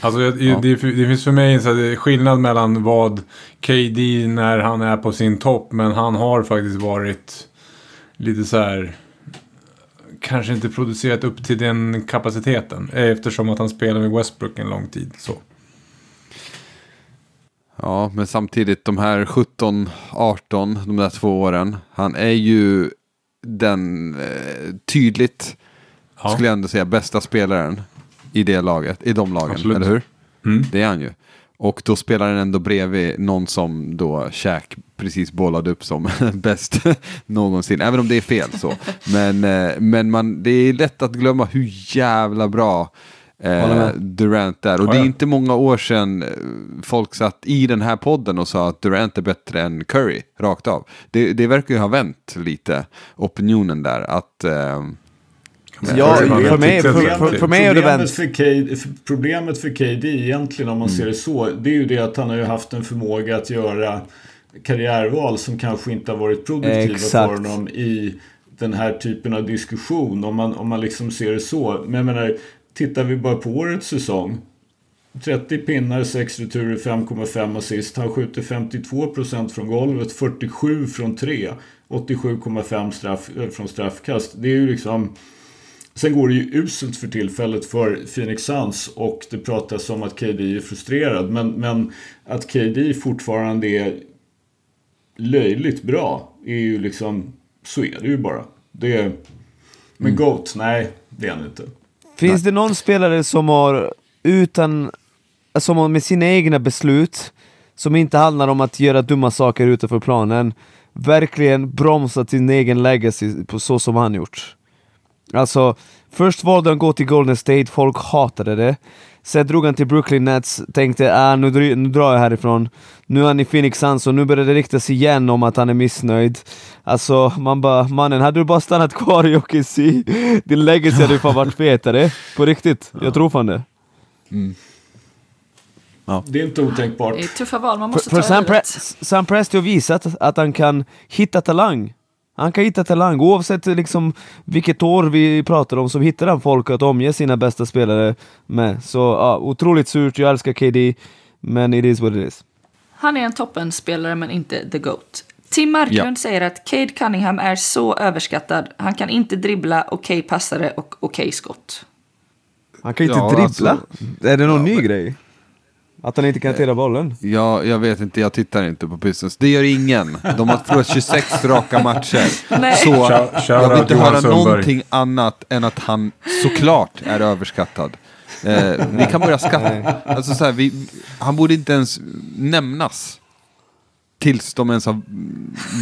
Alltså jag, Ja. det, det finns för mig en skillnad mellan vad KD när han är på sin topp. Men han har faktiskt varit lite så här. Kanske inte producerat upp till den kapaciteten. Eftersom att han spelar med Westbrook en lång tid. Så. Ja, men samtidigt de här 17, 18, de där två åren. Han är ju den eh, tydligt, Ja. skulle jag ändå säga, bästa spelaren i det laget, i de lagen, Absolut. eller hur? Mm. Det är han ju. Och då spelar han ändå bredvid någon som då Shaq precis bollade upp som bäst någonsin. Även om det är fel så. Men, eh, men man, det är lätt att glömma hur jävla bra eh. Durant är. Och Ja, det är inte många år sedan eh, folk satt i den här podden och sa att Durant är bättre än Curry, rakt av. Det, det verkar ju ha vänt lite, opinionen där. Att, eh, Ja, för mig, för, för, för mig är det problemet, vänt. för KD, för problemet för KD egentligen om man ser det så. Det är ju det att han har ju haft en förmåga att göra karriärval som kanske inte har varit produktiva Exakt. för honom i den här typen av diskussion. Om man, om man liksom ser det så. Men jag menar, tittar vi bara på årets säsong. 30 pinnar, 6 returer, 5,5 assist. Han skjuter 52% från golvet, 47 från 3. 87,5 straff, eh, från straffkast. Det är ju liksom... Sen går det ju uselt för tillfället för Phoenix Suns och det pratas om att KD är frustrerad. Men, men att KD fortfarande är löjligt bra är ju liksom... Så är det ju bara. Det är, men GOAT, nej det är han inte. Finns det någon spelare som har utan, som har med sina egna beslut, som inte handlar om att göra dumma saker utanför planen, verkligen bromsat sin egen legacy på så som han gjort? Alltså, först valde han gå till Golden State, folk hatade det. Sen drog han till Brooklyn Nets, tänkte ah, nu, dr- nu drar jag härifrån. Nu är han i Phoenix Suns och nu börjar det riktas igen om att han är missnöjd. Alltså, man bara, mannen, hade du bara stannat kvar i OKC, din legacy hade ju fan varit fetare. På riktigt, jag tror fan det. Det är inte otänkbart. Det är tuffa val man För, måste för ta i Sam, Pre. Sam Presti har visat att han kan hitta talang. Han kan hitta talang, oavsett liksom vilket år vi pratar om så hittar han folk att omge sina bästa spelare med. Så ja, otroligt surt, jag älskar KD, men it is what it is. Han är en toppenspelare men inte the GOAT. Tim Marklund säger att Cade Cunningham är så överskattad. Han kan inte dribbla, okej passare och okej skott. Han kan inte Ja, dribbla. alltså- är det någon ny grej? Att han inte kan hantera bollen? Ja, jag vet inte, jag tittar inte på Pistons. Det gör ingen. De har förlorat 26 raka matcher. Nej. Så jag vill inte höra Sundberg. någonting annat än att han såklart är överskattad. Eh, vi kan börja skatta. Alltså så här, vi, han borde inte ens nämnas. Tills de ens har,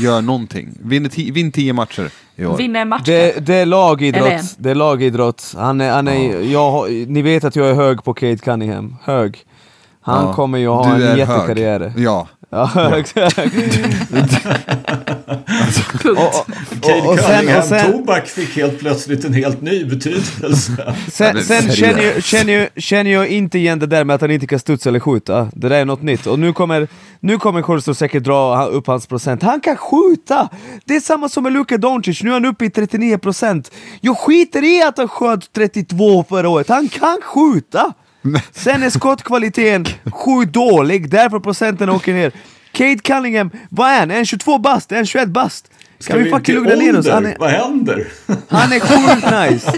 gör någonting. Vinn ti, vinn tio matcher i år. Vinner matchen. Det, det är lagidrott, det är lagidrott. Han är, han är, jag, ni vet att jag är hög på Kate Cunningham, hög. Han Ja, kommer ju ha du en är jättekarriär. hög. Ja. Ja, exakt. Punkt. Och, och, och, sen, och sen, tobak fick helt plötsligt en helt ny betydelse. Sen, sen känner, jag, känner, jag, känner jag inte igen det där med att han inte kan studsa eller skjuta. Det där är något nytt. Och nu kommer, nu kommer Korsto säkert dra upp hans procent. Han kan skjuta! Det är samma som med Luka Doncic, nu är han uppe i 39%. Jag skiter i att han sköt 32 förra året, han kan skjuta! Sen är skottkvaliteten sjukt dålig, därför procenten åker ner. Cade Cunningham, vad är han? Är han 22 bast? Är han 21 bast? Kan vi fucking lugna ner oss? är, Vad händer? han är sjukt nice!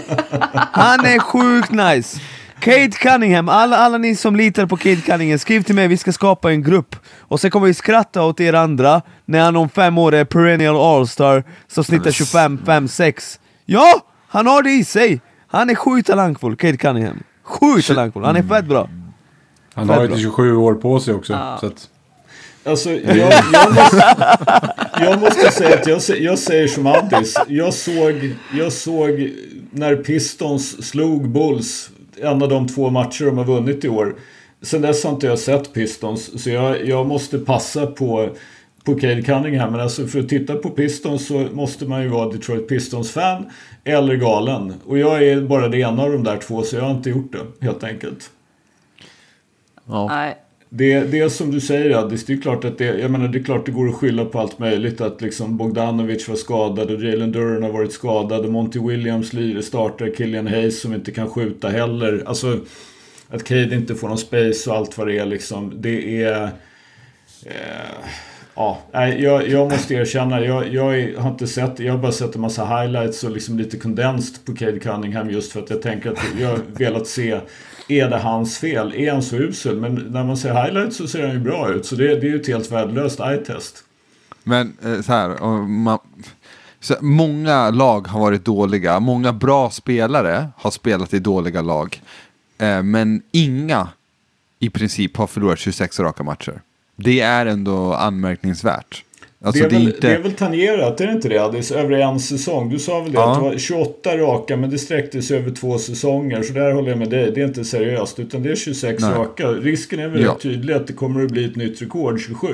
Han är sjukt nice! Cade Cunningham, alla, alla ni som litar på Cade Cunningham, skriv till mig, vi ska skapa en grupp. Och sen kommer vi skratta åt er andra när han om fem år är perennial all-star som snittar 25, 5, 6. Ja! Han har det i sig! Han är sjukt talangfull, Cade Cunningham. Sjukt talangfull, han är fett bra. Han har ju bra. till 27 år på sig också. Ja. Så att, Alltså, jag, jag, måste, jag måste säga att jag, jag säger som Addis. Jag såg, jag såg när Pistons slog Bulls, en av de två matcher de har vunnit i år. Sen dess har inte jag sett Pistons, så jag, jag måste passa på, på Cade Cunningham. Men alltså för att titta på Pistons så måste man ju vara Detroit Pistons-fan eller galen. Och jag är bara det ena av de där två, så jag har inte gjort det, helt enkelt. Nej. Det, det är som du säger Addis, det är klart att det, jag menar, det är klart det går att skylla på allt möjligt. Att liksom Bogdanovic var skadad och Jalen Duran har varit skadad och Monty Williams lirar startar, Killian Hayes som inte kan skjuta heller. Alltså att Cade inte får någon space och allt vad det är liksom. Det är... Eh, ja, jag, jag måste erkänna, jag, jag har inte sett, jag har bara sett en massa highlights och liksom lite condensed på Cade Cunningham just för att jag tänker att jag velat se är det hans fel? Är han så usel? Men när man ser highlights så ser han ju bra ut. Så det, det är ju ett helt värdelöst eye-test. Men eh, så här, man, så många lag har varit dåliga, många bra spelare har spelat i dåliga lag. Eh, men inga i princip har förlorat 26 raka matcher. Det är ändå anmärkningsvärt. Alltså, det, är väl, inte... det är väl tangerat, är det inte det Addis? Över en säsong. Du sa väl det? Ja. Att det var 28 raka, men det sträckte sig över två säsonger. Så där håller jag med dig. Det är inte seriöst, utan det är 26 Nej. raka. Risken är väl Ja. tydlig att det kommer att bli ett nytt rekord, 27.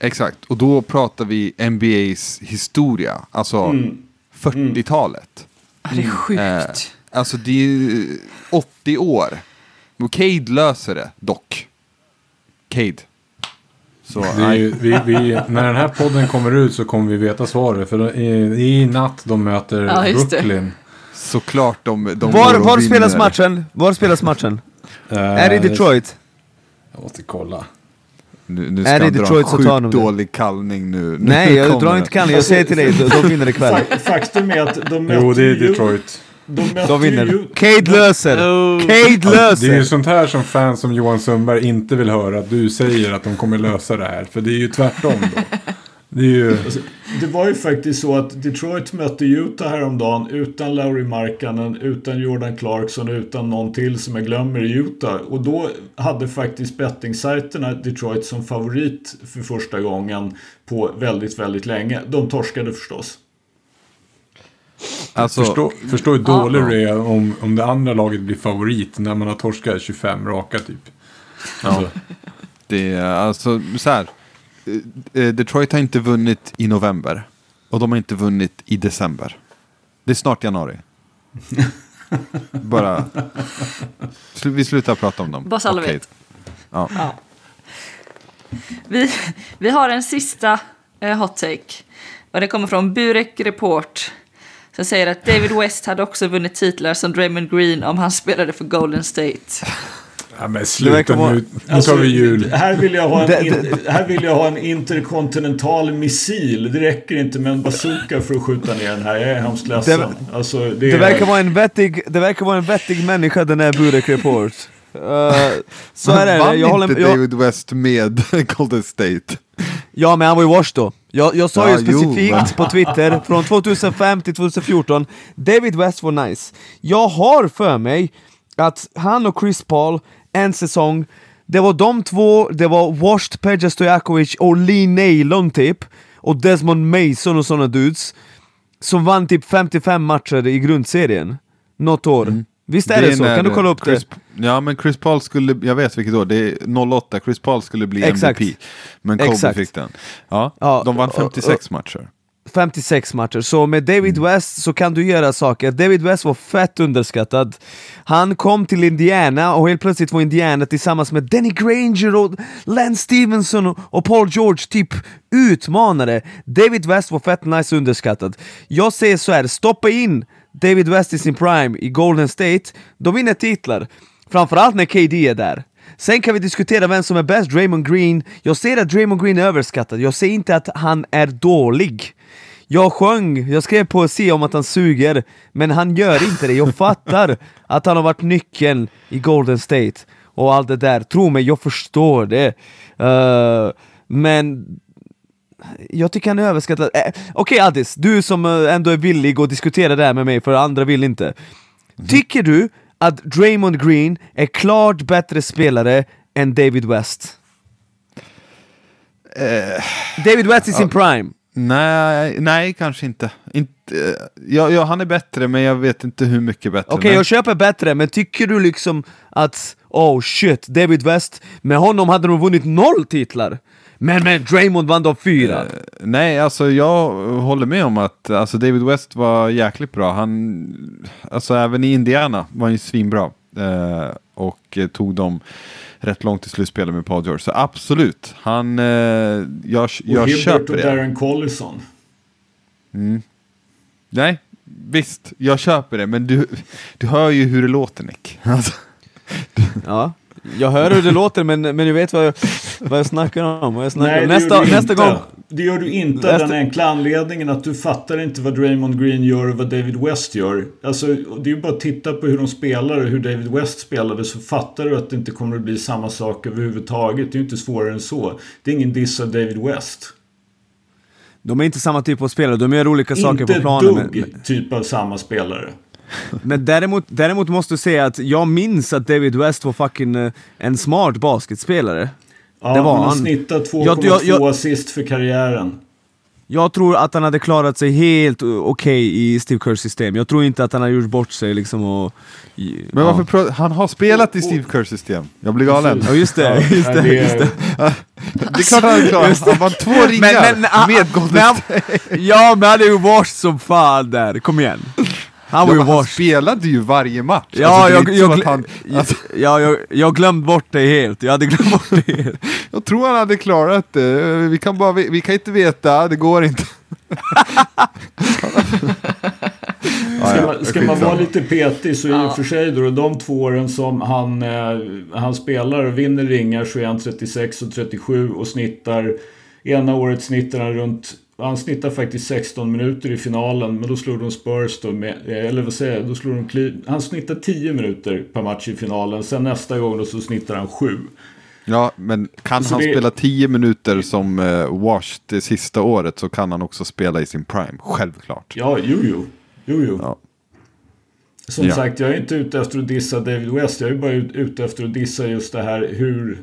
Exakt, och då pratar vi NBAs historia, alltså Mm. 40-talet. Ja, det är sjukt. Eh, alltså det är ju 80 år. Och Cade löser det dock. Cade. Så, är ju, vi, vi, när den här podden kommer ut så kommer vi veta svaret. För är, är i natt de möter Ja. Brooklyn. Såklart de, de Var, var spelas matchen? Var spelas matchen? Eh, Är det i Detroit? Jag måste kolla. Nu, nu Är ska det han dra Detroit en så sjukt tar de det. dålig kallning nu. Nej, Nu jag drar inte kallen. Jag säger till dig, de, vinner ikväll. Fa- Faktum är att de möter Jo, det är ju- Detroit. De De vinner. ju... Cade löser! Oh. Cade Det är ju löser! sånt här som fans som Johan Sundberg inte vill höra. Att du säger att de kommer lösa det här. För det är ju tvärtom då. Det är ju... Det var ju faktiskt så att Detroit mötte Utah häromdagen utan Lauri Markkanen, utan Jordan Clarkson och utan någon till som jag glömmer i Utah. Och då hade faktiskt bettingsajterna Detroit som favorit för första gången på väldigt, väldigt länge. De torskade förstås. Alltså, Förstå, förstå hur dålig det är om, om det andra laget blir favorit när man har torskat 25 raka typ. Alltså, det är alltså så här. eh, eh, Detroit har inte vunnit i november. Och de har inte vunnit i december. Det är snart januari. Bara... Vi slutar prata om dem. Bara så alla Okej. vet. Ja. Ja. Vi, vi har en sista eh, hot take. Och det kommer från Burek Report. Som säger att David West hade också vunnit titlar som Draymond Green om han spelade för Golden State. ja, men sluta nu. Nu tar vi jul. Här vill, jag ha en, in, här vill jag ha en interkontinental missil. Det räcker inte med en bazooka för att skjuta ner den här. Jag är hemskt ledsen. Det- alltså, det, Det är, verkar vara en vettig, det verkar vara en vettig människa den här Burek Report. Uh, så här är Vann det, jag håller inte jag, David West med Golden State? Ja men han var ju wash då. Jag, jag sa Ja, ju jo, specifikt men- på Twitter, från 2005 till 2014, David West var nice. Jag har för mig att han och Chris Paul, en säsong, det var de två, det var washed Peja Stojakovic och Lee Nailon typ, och Desmond Mason och såna dudes, som vann typ 55 matcher i grundserien. Något år. Visst är det, så? när Kan du kolla upp Chris, det? Ja, men Chris Paul skulle, jag vet vilket år, det är 08, Chris Paul skulle bli Exakt. MVP. Men Kobe Exakt. fick den. Ja, Ja, de vann och- 56 matcher. 56 matcher, så med David West så kan du göra saker. David West var fett underskattad. Han kom till Indiana och helt plötsligt var Indiana tillsammans med Danny Granger och Lance Stevenson och- och Paul George typ utmanare. David West var fett nice underskattad. Jag säger så här, stoppa in David West i sin prime i Golden State, de vinner titlar. Framförallt när KD är där. Sen kan vi diskutera vem som är bäst, Draymond Green. Jag ser att Draymond Green är överskattad, jag säger inte att han är dålig. Jag sjöng, jag skrev poesi om att han suger, men han gör inte det. Jag fattar att han har varit nyckeln i Golden State och allt det där. Tro mig, jag förstår det. Eh, men jag tycker han är överskattad. Eh, Okej Addis, du som eh, ändå är villig att diskutera det här med mig för andra vill inte. Tycker du att Draymond Green är klart bättre spelare än David West? David West i sin prime. Nej, nej, kanske inte. inte ja, ja, han är bättre, men jag vet inte hur mycket bättre. Okej, men... jag köper bättre, men tycker du liksom att oh shit, David West, med honom hade de vunnit noll titlar? Men med Draymond vann de fyra. Eh, nej, alltså jag håller med om att alltså, David West var jäkligt bra. Han, alltså även i Indiana var han ju svinbra. Eh, och tog dem rätt långt i slutspelet med Paul George. Så absolut, han, eh, jag, Och jag Hibbert köper och det. Darren Collison. Nej, visst, jag köper det. Men du, du hör ju hur det låter Nick. Alltså, Ja, jag hör hur det låter men, men jag vet vad jag, vad jag snackar om. Vad jag snackar Nej, om. Nästa, nästa inte. gång... Det gör du inte av den enkla anledningen att du fattar inte vad Draymond Green gör och vad David West gör. Alltså, det är ju bara att titta på hur de spelar och hur David West spelade så fattar du att det inte kommer att bli samma sak överhuvudtaget. Det är ju inte svårare än så. Det är ingen diss av David West. De är inte samma typ av spelare, de gör olika saker inte på planen. Men, dugg typ av samma spelare. Men däremot, däremot måste jag säga att jag minns att David West var fucking eh, en smart basketspelare. Ja, Det var han han. snittar 2,2 Jag- jag- jag- assist för karriären. Jag tror att han hade klarat sig helt okej i Steve Kerrs system. Jag tror inte att han har gjort bort sig liksom och... men ja. varför Han har spelat i Steve Kerrs system. Jag blir galen. Ja just det, just det. Just det. Det är klart han är klar. Han vann två ringar Men, men, med Golden State. Ja men han är ju washed som fan där, kom igen. Han var ju han spelade ju varje match. Ja, Alltså, jag, jag, att han, alltså, ja, jag, jag glömde bort det helt. Jag hade glömt bort det helt. jag tror han hade klarat det. Vi kan, bara, vi, vi kan inte veta, det går inte. Ska man, ska man vara lite petig så är ju för sig då de två åren som han, eh, han spelar och vinner ringar så är han 36 och 37 och snittar Ena året snittar han runt han snittar faktiskt 16 minuter i finalen men då slog de Spurs då med, eh, eller vad säger jag, då slog de Cle- Han snittar 10 minuter per match i finalen. Sen nästa gång då så snittar han 7. Ja, men kan Så han det- spela 10 minuter som uh, Wash det sista året så kan han också spela i sin prime, självklart. Ja, jo, jo. Jo, jo. Ja. Som Ja. sagt, jag är inte ute efter att dissa David West. Jag är bara ut- ute efter att dissa just det här hur,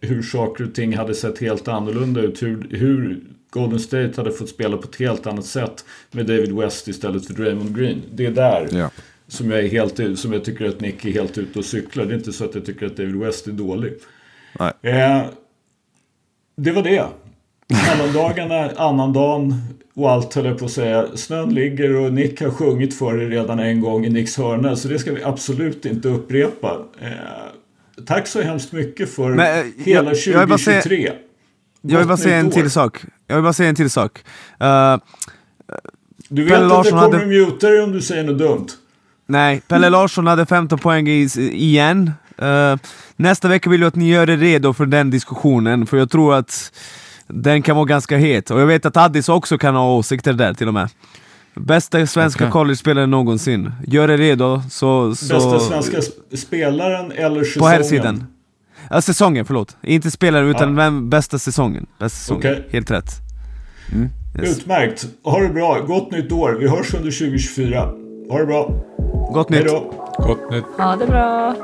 hur saker och ting hade sett helt annorlunda ut. Hur, hur Golden State hade fått spela på ett helt annat sätt med David West istället för Draymond Green. Det är där Ja. som, jag är helt, som jag tycker att Nick är helt ute och cyklar. Det är inte så att jag tycker att David West är dålig. Eh, det var det. Mellandagarna, annandagen och allt höll jag på att säga. Snön ligger och Nick har sjungit för det redan en gång i Nicks hörna. Så det ska vi absolut inte upprepa. Eh, tack så hemskt mycket för Men, eh, hela jag- jag vill bara säga- 2023. Jag vill bara säga en till sak. Jag vill bara säga en till sak. Eh, Du vet Pelle att jag Larsson kommer hade- muta dig om du säger något dumt. nej, Pelle Larsson hade 15 poäng i, igen. Eh, nästa vecka vill jag att ni gör er redo för den diskussionen, för jag tror att den kan vara ganska het. Och jag vet att Addis också kan ha åsikter där till och med. Bästa svenska Okej. college-spelaren någonsin. Gör er redo så... så Bästa svenska sp- spelaren eller säsongen? På här sidan. Ja, säsongen, förlåt. Inte spelaren, utan vem, bästa säsongen. Bästa säsongen. Okej. Helt rätt. Yes. Utmärkt. Ha det bra. Gott nytt år. Vi hörs under 2024. Ha det bra. Gott nytt. då. Gott nytt. Ha det bra.